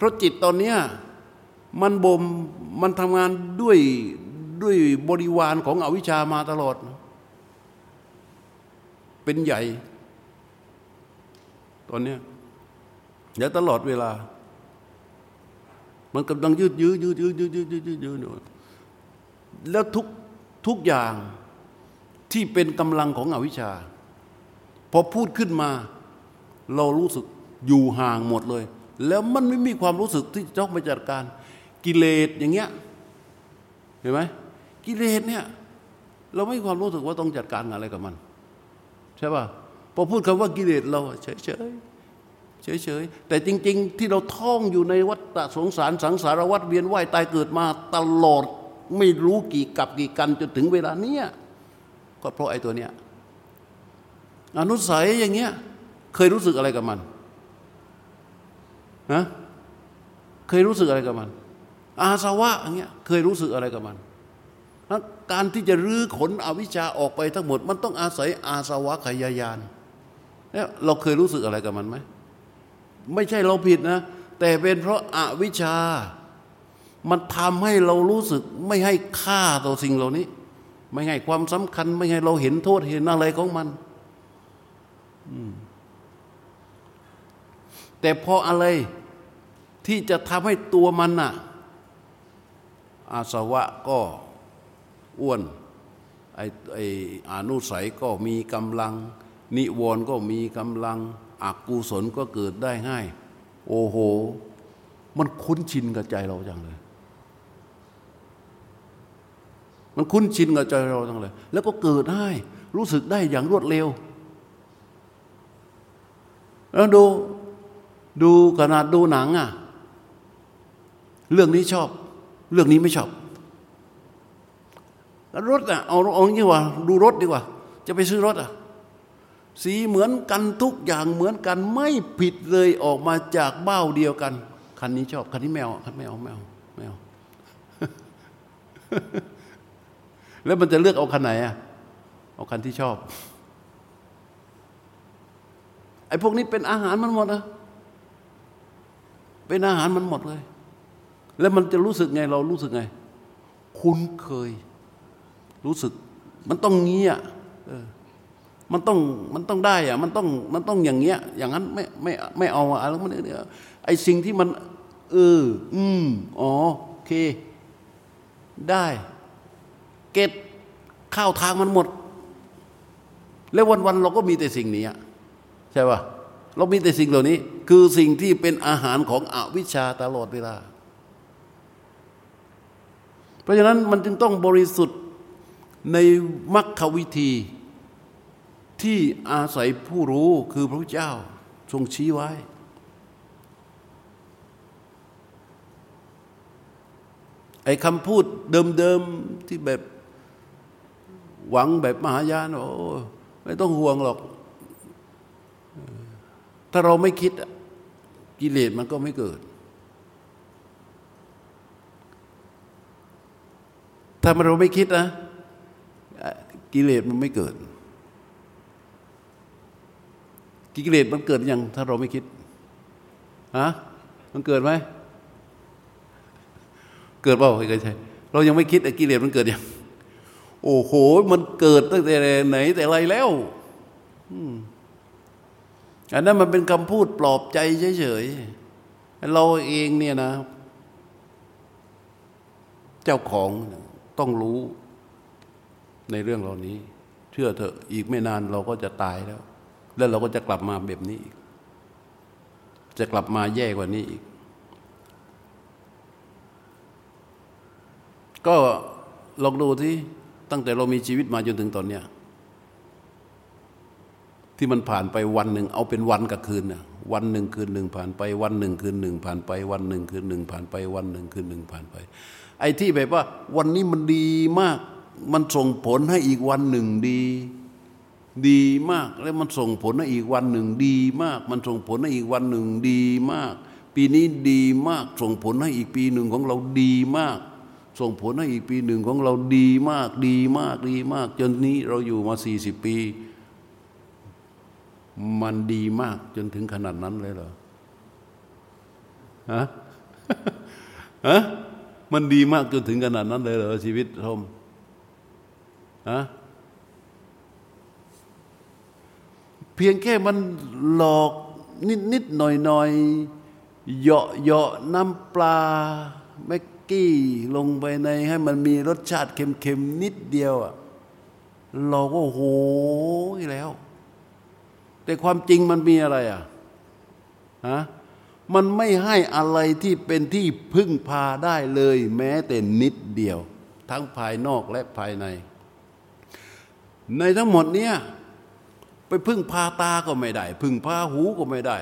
เพราะจิตตอนเนี้ยมันบ่มมันทำงานด้วยด้วยบริวารของอวิชชามาตลอด เป็นใหญ่ ตอนเนี้ยแลวตลอดเวลา มันกำลังยืดยื้อยืดยื้อยืดยืดยืดยืดยืดแล้วทุกทุกอย่างที่เป็นกำลังของอวิชชา พอพูดขึ้นมา เรารู้สึกอยู่ห่างหมดเลย แล้วมันไม่มีความรู้สึกที่จะต้องไปจัดการ กิเลสอย่างเงี้ยเห็นไหมกิเลสเนี่ยเราไม่มีความรู้สึกว่าต้องจัดการอะไรกับมัน ใช่ป่ะพอพูดคำว่ากิเลสเราเฉยเฉยเฉยเฉยแต่จริง ๆ ที่เราท่องอยู่ในวัฏสงสารสังสารวัฏเวียนว่ายตายเกิดมาตลอดไม่รู้กี่กับกี่กันจนถึงเวลาเนี้ยก็เพราะไอ้ตัวเนี้ยอนุสัยอย่างเงี้ยเคยรู้สึกอะไรกับมัน นะเคยรู้สึกอะไรกับมัน อาสวะอย่างเงี้ยเคยรู้สึกอะไรกับมันการที่จะรื้อขนอวิชชาออกไปทั้งหมด มันต้องอาศัยอาสวะขยายานเนี่ยเราเคยรู้สึกอะไรกับมันไหมไม่ใช่เราผิดนะ แต่เป็นเพราะอาวิชชา มันทำให้เรารู้สึกไม่ให้ค่าต่อสิ่งเหล่านี้ ไม่ให้ความสำคัญ ไม่ให้เราเห็นโทษเห็นอะไรของมันแต่พออะไร ที่จะทำให้ตัวมันน่ะอาสวะก็อ้วนไอ้ไอ้อนุสัยก็มีกำลัง นิวรณ์ก็มีกำลังอกุศลก็เกิดได้ง่าย โอ้โห มันคุ้นชินกับใจเราจังเลย มันคุ้นชินกับใจเราทั้งเลย แล้วก็เกิดได้ รู้สึกได้อย่างรวดเร็ว แล้วดูดูขนาดดูหนังอะ เรื่องนี้ชอบ เรื่องนี้ไม่ชอบแล้วรถอะเอาเอางี้ว่า ดูรถดีกว่า จะไปซื้อรถอะ สีเหมือนกันทุกอย่างเหมือนกันไม่ผิดเลยออกมาจากเบ้าเดียวกัน คันนี้ชอบ คันนี้แมวคันไม่เอาไม่เอาไม่เอาแล้วมันจะเลือกเอาคันไหนอะเอาคันที่ชอบ ไอ้พวกนี้เป็นอาหารมันหมดนะเป็นอาหารมันหมดเลย แล้วมันจะรู้สึกไงเรารู้สึกไง คุ้นเคย รู้สึก มันต้องเงี้ยเออมันต้องมันต้องได้อะมันต้องมันต้องอย่างเงี้ย อย่างนั้นไม่ไม่ไม่เอาอะไรมันเนี่ยไอสิ่งที่มัน เออ อืมอ๋อโอเค ได้ เกตข้าวทางมันหมด แล้ววันๆเราก็มีแต่สิ่งนี้ใช่ป่ะเรามีแต่สิ่งเหล่านี้ คือสิ่งที่เป็นอาหารของอวิชชาตลอดเวลา เพราะฉะนั้นมันจึงต้องบริสุทธิ์ในมรรควิธีที่อาศัยผู้รู้คือพระพุทธเจ้าทรงชี้ไว้ ไอ้คำพูดเดิมๆที่แบบหวังแบบมหายานโอ้ไม่ต้องห่วงหรอก ถ้าเราไม่คิดกิเลสมันก็ไม่เกิด ถ้าเราไม่คิดนะ กิเลสมันไม่เกิด กิเลสมันเกิดยังถ้าเราไม่คิดฮะมันเกิดไหมเกิดเปล่าเคยใช่เรายังไม่คิดกิเลสมันเกิดยังโอ้โห มันเกิดตั้งแต่ไหนแต่ไรแล้วอันนั้นมันเป็นคำพูดปลอบใจเฉยๆเราเองเนี่ยนะ เจ้าของ ต้องรู้ในเรื่องเหล่านี้ เชื่อเถอะอีกไม่นานเราก็จะตายแล้ว แล้วเราก็จะกลับมาแบบนี้อีก จะกลับมาแย่กว่านี้อีก ก็ลองดูที่ตั้งแต่เรามีชีวิตมาจนถึงตอนเนี้ยที่มันผ่านไปวันหนึ่งเอาเป็นวันกับคืนน่ะวันหนึ่งคืนหนึ่งผ่านไปวันหนึ่งคืนหนึ่งผ่านไปวันหนึ่งคืนหนึ่งผ่านไปวันหนึ่งคืนหนึ่งผ่านไป ไอ้ที่แบบว่า วันนี้มันดีมาก มันส่งผลให้อีกวันหนึ่งดี ดีมากแล้วมันส่งผลให้อีกวันหนึ่งดีมาก มันส่งผลให้อีกวันหนึ่งดีมาก ปีนี้ดีมาก ส่งผลให้อีกปีหนึ่งของเราดีมาก ส่งผลให้อีกปีหนึ่งของเราดีมาก ดีมากดีมาก จนนี้เราอยู่มาสี่สิบปี มันดีมากจนถึงขนาดนั้นเลยเหรอฮะฮะ มันดีมากจนถึงขนาดนั้นเลยเหรอชีวิตทมฮะเพียงแค่มันหลอกนิดนิดหน่อยหน่อยเหยาะเหยาะน้ำปลาแม็กกี้ลงไปในให้มันมีรสชาติเค็มๆนิดเดียวอะเราก็โหยแล้ว แต่ความจริงมันมีอะไรอะฮะ มันไม่ให้อะไรที่เป็นที่พึ่งพาได้เลย แม้แต่นิดเดียว ทั้งภายนอกและภายใน ในทั้งหมดเนี้ยไปพึ่งพาตาก็ไม่ได้ พึ่งพาหูก็ไม่ได้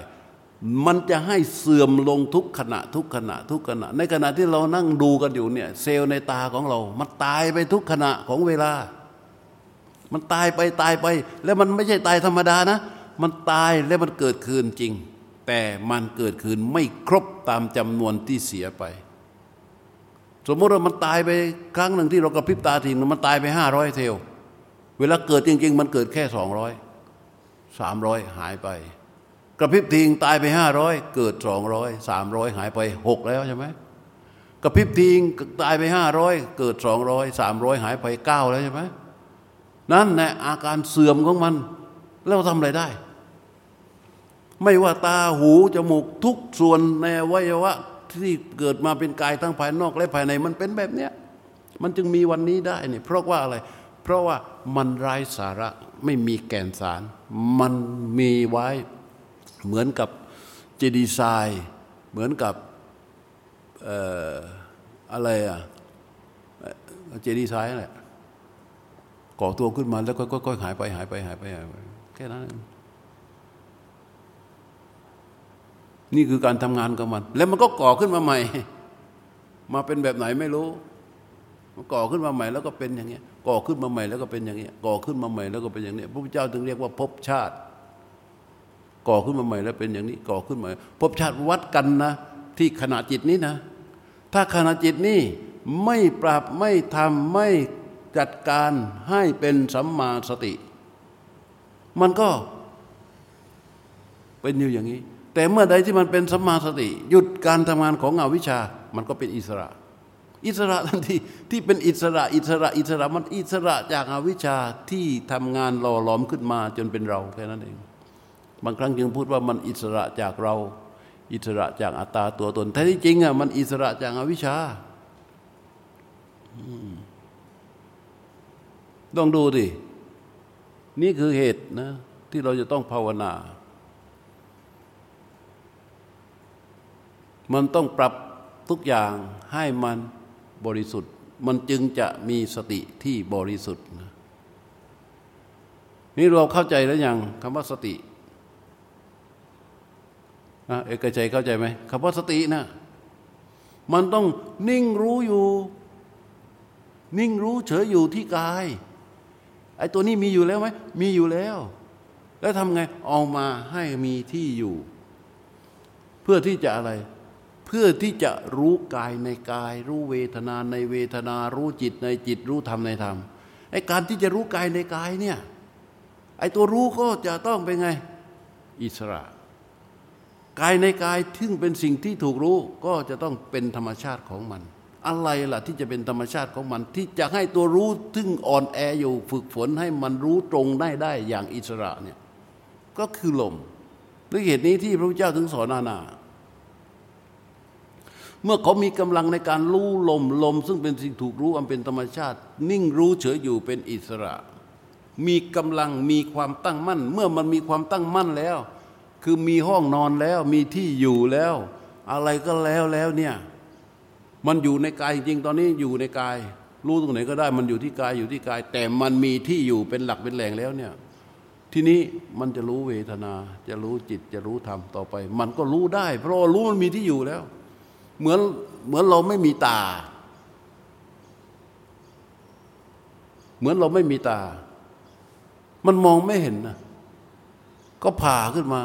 มันจะให้เสื่อมลงทุกขณะ ทุกขณะ ทุกขณะ ในขณะที่เรานั่งดูกันอยู่เนี่ย เซลล์ในตาของเรา มันตายไปทุกขณะของเวลา มันตายไปตายไป แล้วมันไม่ใช่ตายธรรมดานะ มันตายและมันเกิดคืนจริง แต่มันเกิดคืนไม่ครบตามจำนวนที่เสียไป สมมติว่ามันตายไปครั้งหนึ่งที่เรากระพริบตาทีมันตายไปห้าร้อยเทลเวลาเกิดจริง ๆ มันเกิดแค่สองร้อยสามร้อยหายไป กระพริบทิ้งตายไปห้าร้อยเกิดสองร้อยสามร้อยหายไปหกแล้วใช่ไหมกระพริบทิ้งตายไปห้าร้อยเกิดสองร้อยสามร้อยหายไปเก้าแล้วใช่ไหมนั่นแหละอาการเสื่อมของมัน แล้วทำอะไรได้ ไม่ว่าตาหูจมูกทุกส่วนในวัยวะที่เกิดมาเป็นกายทั้งภายนอกและภายในมันเป็นแบบเนี้ยมันจึงมีวันนี้ได้เนี่ยเพราะว่าอะไร เพราะว่ามันไร้สาระไม่มีแก่นสาร มันมีไว้เหมือนกับเจดีไซน์เหมือนกับอะไรอะเจดีไซน์แหละก่อตัวขึ้นมาแล้วก็หายไปหายไปหายไปหายไปแค่นั้น นี่คือการทำงานกับมัน แล้วมันก็ก่อขึ้นมาใหม่ มาเป็นแบบไหนไม่รู้มันก่อขึ้นมาใหม่แล้วก็เป็นอย่างเงี้ย ก่อขึ้นมาใหม่แล้วก็เป็นอย่างเงี้ย ก่อขึ้นมาใหม่แล้วก็เป็นอย่างเนี้ยพระพุทธเจ้าถึงเรียกว่าภพชาติ ก่อขึ้นมาใหม่แล้วเป็นอย่างนี้ ก่อขึ้นมาภพชาติวัดกันนะ ที่ขณะจิตนี้นะ ถ้าขณะจิตนี้ไม่ปรับไม่ทำไม่จัดการให้เป็นสัมมาสติ มันก็เป็นอยู่อย่างนี้ แต่เมื่อใดที่มันเป็นสัมมาสติ หยุดการทำงานของอวิชชา มันก็เป็นอิสระ อิสระทันทีที่เป็นอิสระ อิสระอิสระมันอิสระจากอาวิชชาที่ทำงานหล่อหลอมขึ้นมาจนเป็นเราแค่นั้นเอง บางครั้งจึงพูดว่ามันอิสระจากเรา อิสระจากอัตตาตัวตนแท้ที่จริงอะมันอิสระจากอาวิชชาต้องดูดินี่คือเหตุนะที่เราจะต้องภาวนา มันต้องปรับทุกอย่างให้มันบริสุทธิ์ มันจึงจะมีสติที่บริสุทธิ์นี่เราเข้าใจแล้วยังคำว่าสติเอกใจเข้าใจไหมคำว่าสตินะมันต้องนิ่งรู้อยู่ นิ่งรู้เฉยอยู่ที่กายไอ้ตัวนี้มีอยู่แล้วไหมมีอยู่แล้ว แล้วทำไงเอามาให้มีที่อยู่ เพื่อที่จะอะไร เพื่อที่จะรู้กายในกาย รู้เวทนาในเวทนา รู้จิตในจิต รู้ธรรมในธรรมไอ้การที่จะรู้กายในกายเนี่ยไอ้ตัวรู้ก็จะต้องเป็นไง อิสระ กายในกายซึ่งเป็นสิ่งที่ถูกรู้ก็จะต้องเป็นธรรมชาติของมัน อะไรล่ะที่จะเป็นธรรมชาติของมัน ที่จะให้ตัวรู้ซึ่งอ่อนแออยู่ฝึกฝนให้มันรู้ตรงได้ได้อย่างอิสระเนี่ยก็คือลมด้วยเหตุนี้ที่พระพุทธเจ้าถึงสอนนานา มื่อเขามีกำลังในการรู้ลมลม ซึ่งเป็นสิ่งถูกรู้อันเป็นธรรมชาติ นิ่งรู้เฉยอยู่เป็นอิสระ มีกำลังมีความตั้งมั่น เมื่อมันมีความตั้งมั่นแล้ว คือมีห้องนอนแล้วมีที่อยู่แล้ว อะไรก็แล้วแล้วเนี่ยมันอยู่ในกายจริงตอนนี้อยู่ในกาย รู้ตรงไหนก็ได้มันอยู่ที่กายอยู่ที่กาย แต่มันมีที่อยู่เป็นหลักเป็นแหล่งแล้วเนี่ยทีนี้มันจะรู้เวทนา จะรู้จิตจะรู้ธรรมต่อไป มันก็รู้ได้ เพราะรู้มันมีที่อยู่แล้ว เหมือนเหมือนเราไม่มีตา เหมือนเราไม่มีตา มันมองไม่เห็นนะก็ผ่าขึ้นมา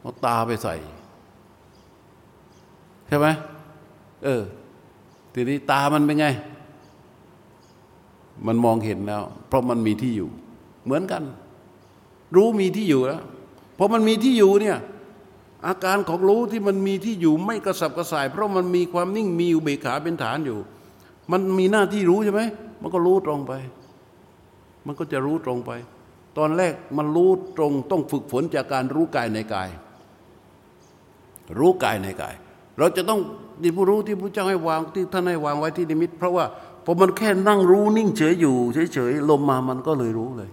เอาตาไปใส่ ใช่ไหมเออทีนี้ตามันเป็นไง มันมองเห็นแล้ว เพราะมันมีที่อยู่ เหมือนกัน รู้มีที่อยู่แล้วพอมันมีที่อยู่เนี่ย อาการของรู้ที่มันมีที่อยู่ไม่กระสับกระส่าย เพราะมันมีความนิ่งมีอุเบกขาเป็นฐานอยู่ มันมีหน้าที่รู้ใช่ไหมมันก็รู้ตรงไป มันก็จะรู้ตรงไป ตอนแรกมันรู้ตรงต้องฝึกฝนจากการรู้กายในกาย รู้กายในกาย เราจะต้องที่ผู้รู้ที่พระเจ้าให้วางที่ท่านให้วางไว้ที่นิมิต เพราะว่าพอมันแค่นั่งรู้นิ่งเฉยอยู่เฉยๆลมมามันก็เลยรู้เลย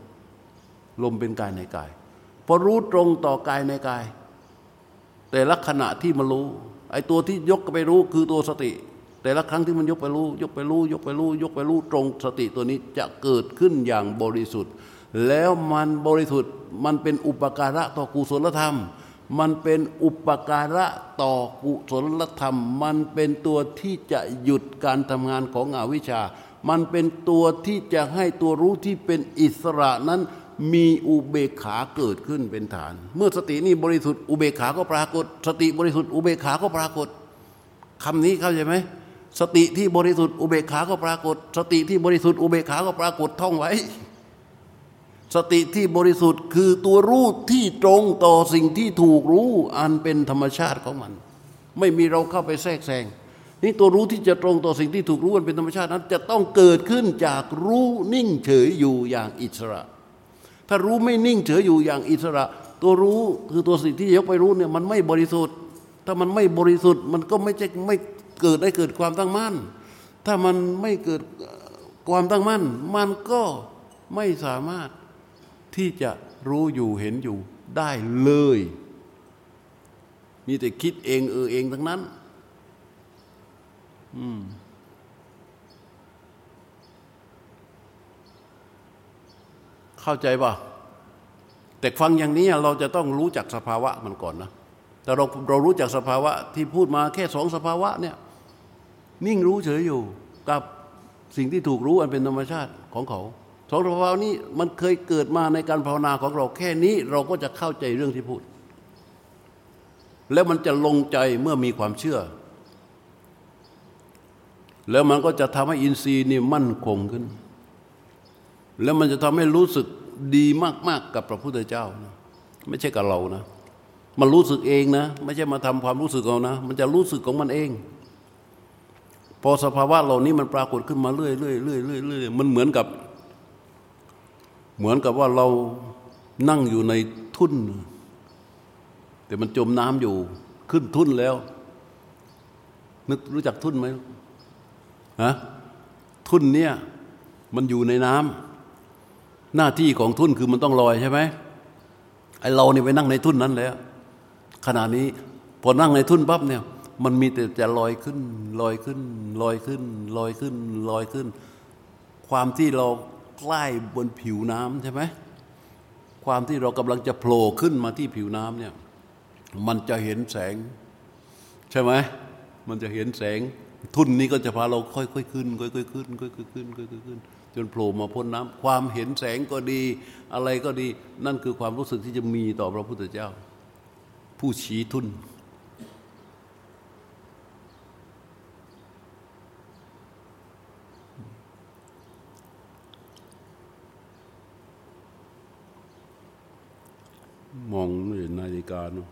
ลมเป็นกายในกายพอรู้ตรงต่อกายในกาย แต่ละขณะที่มันรู้ ไอ้ตัวที่ยกไปรู้คือตัวสติ แต่ละครั้งที่มันยกไปรู้ ยกไปรู้ ยกไปรู้ ยกไปรู้ตรงสติตัวนี้จะเกิดขึ้นอย่างบริสุทธิ์ แล้วมันบริสุทธิ์มันเป็นอุปการะต่อกุศลธรรม มันเป็นอุปการะต่อกุศลธรรม มันเป็นตัวที่จะหยุดการทำงานของอวิชชา มันเป็นตัวที่จะให้ตัวรู้ที่เป็นอิสระนั้น มีอุเบกขาเกิดขึ้นเป็นฐาน เมื่อสตินี่บริสุทธิ์อุเบกขาก็ปรากฏ สติบริสุทธิ์อุเบกขาก็ปรากฏคำนี้เข้าใจไหมสติที่บริสุทธิ์อุเบกขาก็ปรากฏ สติที่บริสุทธิ์อุเบกขาก็ปรากฏท่องไว้ สติที่บริสุทธิ์คือตัวรู้ที่ตรงต่อสิ่งที่ถูกรู้อันเป็นธรรมชาติของมัน ไม่มีเราเข้าไปแทรกแซงนี่ตัวรู้ที่จะตรงต่อสิ่งที่ถูกรู้อันเป็นธรรมชาตินั้น จะต้องเกิดขึ้นจากรู้นิ่งเฉยอยู่อย่างอิสระ ถ้ารู้ไม่นิ่งเฉยอยู่อย่างอิสระ ตัวรู้คือตัวสิ่งที่ยกไปรู้เนี่ยมันไม่บริสุทธิ์ ถ้ามันไม่บริสุทธิ์มันก็ไม่จะไม่เกิดได้เกิดความตั้งมั่น ถ้ามันไม่เกิดความตั้งมั่น มันก็ไม่สามารถที่จะรู้อยู่เห็นอยู่ได้เลย มีแต่คิดเองเออเองทั้งนั้น อืม เข้าใจป่ะแต่ฟังอย่างนี้เราจะต้องรู้จักสภาวะมันก่อนนะแต่เราเรารู้จักสภาวะที่พูดมาแค่สองสภาวะเนี่ยนิ่งรู้เฉยอยู่กับสิ่งที่ถูกรู้อันเป็นธรรมชาติของเขาสองสภาวะนี้มันเคยเกิดมาในการภาวนาของเราแค่นี้เราก็จะเข้าใจเรื่องที่พูด แล้วมันจะลงใจเมื่อมีความเชื่อ แล้วมันก็จะทำให้อินทรีย์นี่มั่นคงขึ้น แล้วมันจะทำให้รู้สึกดีมากๆกับพระพุทธเจ้านะไม่ใช่กับเรานะ มันรู้สึกเองนะ ไม่ใช่มาทำความรู้สึกเอานะ มันจะรู้สึกของมันเอง พอสภาวะเหล่านี้มันปรากฏขึ้นมาเรื่อยๆเรื่อยๆเรื่อยๆมันเหมือนกับ เหมือนกับว่าเรานั่งอยู่ในทุ่น แต่มันจมน้ำอยู่ขึ้นทุ่นแล้ว นึกรู้จักทุ่นไหมฮะทุ่นเนี่ยมันอยู่ในน้ำ หน้าที่ของทุ่นคือมันต้องลอยใช่ไหมไอเราเนี่ยไปนั่งในทุ่นนั้นแล้วขณะนี้พอนั่งในทุ่นปั๊บเนี่ย มันมีแต่จะลอยขึ้น ลอยขึ้น ลอยขึ้น ลอยขึ้น ลอยขึ้น ความที่เราใกล้บนผิวน้ำใช่ไหมความที่เรากำลังจะโผล่ขึ้นมาที่ผิวน้ำเนี่ย มันจะเห็นแสง ใช่ไหมมันจะเห็นแสง ทุ่นนี้ก็จะพาเราค่อยๆขึ้นค่อยๆขึ้นค่อยๆขึ้นค่อยๆขึ้น นโผล่มาพ้นน้ำความเห็นแสงก็ดี อะไรก็ดี นั่นคือความรู้สึกที่จะมีต่อพระพุทธเจ้า ผู้ชี้ทุน มองเห็นนาฬิกาเนาะ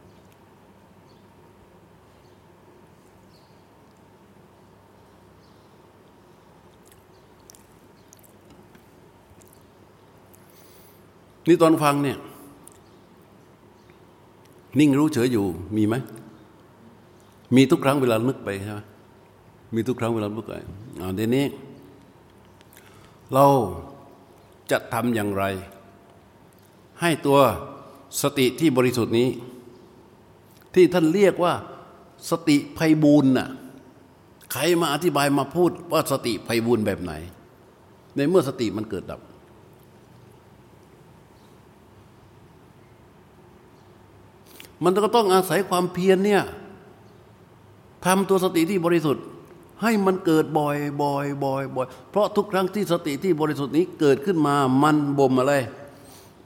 นี่ตอนฟังเนี่ย นิ่งรู้เฉยอยู่มีไหมมีทุกครั้งเวลานึกไปใช่ไหมมีทุกครั้งเวลานึกไปอ่าเดี๋ยวนี้ เราจะทำอย่างไร ให้ตัวสติที่บริสุทธิ์นี้ ที่ท่านเรียกว่าสติไพบูลน่ะใครมาอธิบายมาพูดว่าสติไพบูลแบบไหน ในเมื่อสติมันเกิดดับ มันก็ต้องอาศัยความเพียรเนี่ยทำตัวสติที่บริสุทธิ์ ให้มันเกิดบ่อยบ่อยบ่อยบ่อยเพราะทุกครั้งที่สติที่บริสุทธิ์นี้เกิดขึ้นมามันบ่มอะไร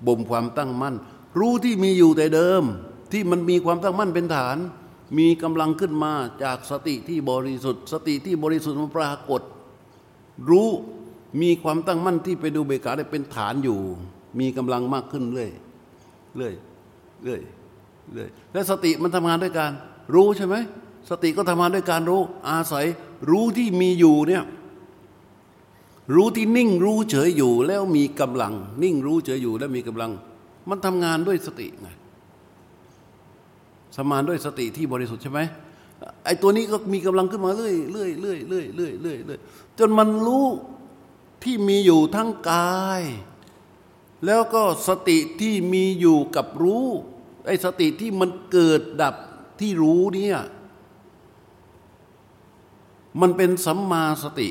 บ่มความตั้งมั่น รู้ที่มีอยู่แต่เดิม ที่มันมีความตั้งมั่นเป็นฐาน มีกำลังขึ้นมาจากสติที่บริสุทธิ์ สติที่บริสุทธิ์มันปรากฏ รู้มีความตั้งมั่นที่ไปดูเบกาได้เป็นฐานอยู่ มีกำลังมากขึ้นเรื่อยเรื่อยเรื่อย เรื่อยและสติมันทำงานด้วยการรู้ใช่ไหมสติก็ทำงานด้วยการรู้ อาศัยรู้ที่มีอยู่เนี่ยรู้ที่นิ่งรู้เฉยอยู่แล้วมีกำลัง นิ่งรู้เฉยอยู่แล้วมีกำลัง มันทำงานด้วยสติไงสมานด้วยสติที่บริสุทธิ์ใช่ไหมไอ้ตัวนี้ก็มีกำลังขึ้นมาเรื่อยเรื่อยเรื่อยเรื่อยเรื่อยเรื่อยเรื่อยจนมันรู้ที่มีอยู่ทั้งกาย แล้วก็สติที่มีอยู่กับรู้ ไอ้สติที่มันเกิดดับที่รู้เนี่ยมันเป็นสัมมาสติ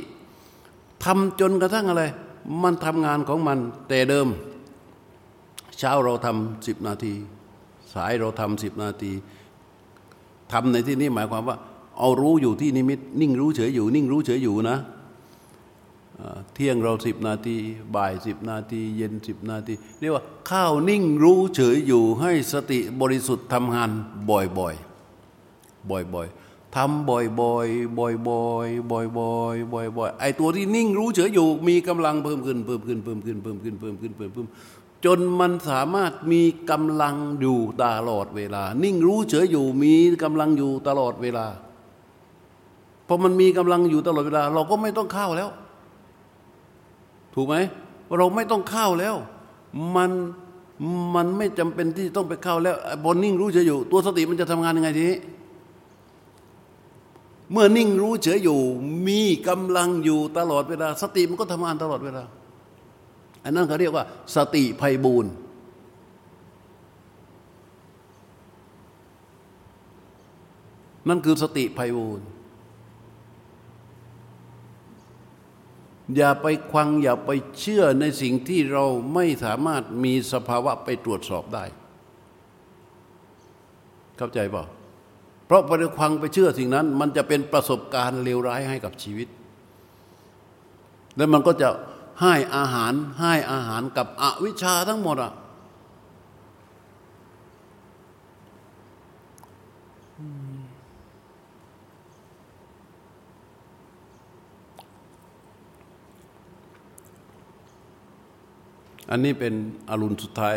ทำจนกระทั่งอะไร มันทำงานของมัน แต่เดิม เช้าเราทำสิบนาที สายเราทำสิบนาทีทำในที่นี้หมายความว่า เอารู้อยู่ที่นิมิต นิ่งรู้เฉยอยู่ นิ่งรู้เฉยอยู่นะ เที่ยงเราสิบนาที บ่ายสิบนาที เย็นสิบนาทีเรียกว่าข้าวนิ่งรู้เฉยอยู่ให้สติบริสุทธิ์ทำงานบ่อยๆบ่อยๆทำบ่อยๆ บ่อยๆ บ่อยๆ บ่อยๆ บ่อยๆ ไอตัวที่นิ่งรู้เฉยอยู่ มีกำลังเพิ่มขึ้นเพิ่มขึ้นเพิ่มขึ้นเพิ่มขึ้นเพิ่มขึ้นเพิ่มขึ้นจนมันสามารถมีกำลังอยู่ตลอดเวลา นิ่งรู้เฉยอยู่มีกำลังอยู่ตลอดเวลาพอมันมีกำลังอยู่ตลอดเวลา เราก็ไม่ต้องเข้าแล้ว ถูกไหมเราไม่ต้องเข้าแล้ว มันมันไม่จำเป็นที่ต้องไปเข้าแล้วบนนิ่งรู้เฉยอยู่ ตัวสติมันจะทำงานยังไงทีนี้เมื่อนิ่งรู้เฉยอยู่ มีกำลังอยู่ตลอดเวลา สติมันก็ทำงานตลอดเวลา อันนั้นเขาเรียกว่า สติภัยบูนนั่นคือสติภัยบูน อย่าไปควังอย่าไปเชื่อในสิ่งที่เราไม่สามารถมีสภาวะไปตรวจสอบได้ เข้าใจเปล่าเพราะไปควังไปเชื่อสิ่งนั้น มันจะเป็นประสบการณ์เลวร้ายให้กับชีวิต แล้วมันก็จะให้อาหารให้อาหารกับอวิชชาทั้งหมดอะ อันนี้เป็นอรุณสุดท้าย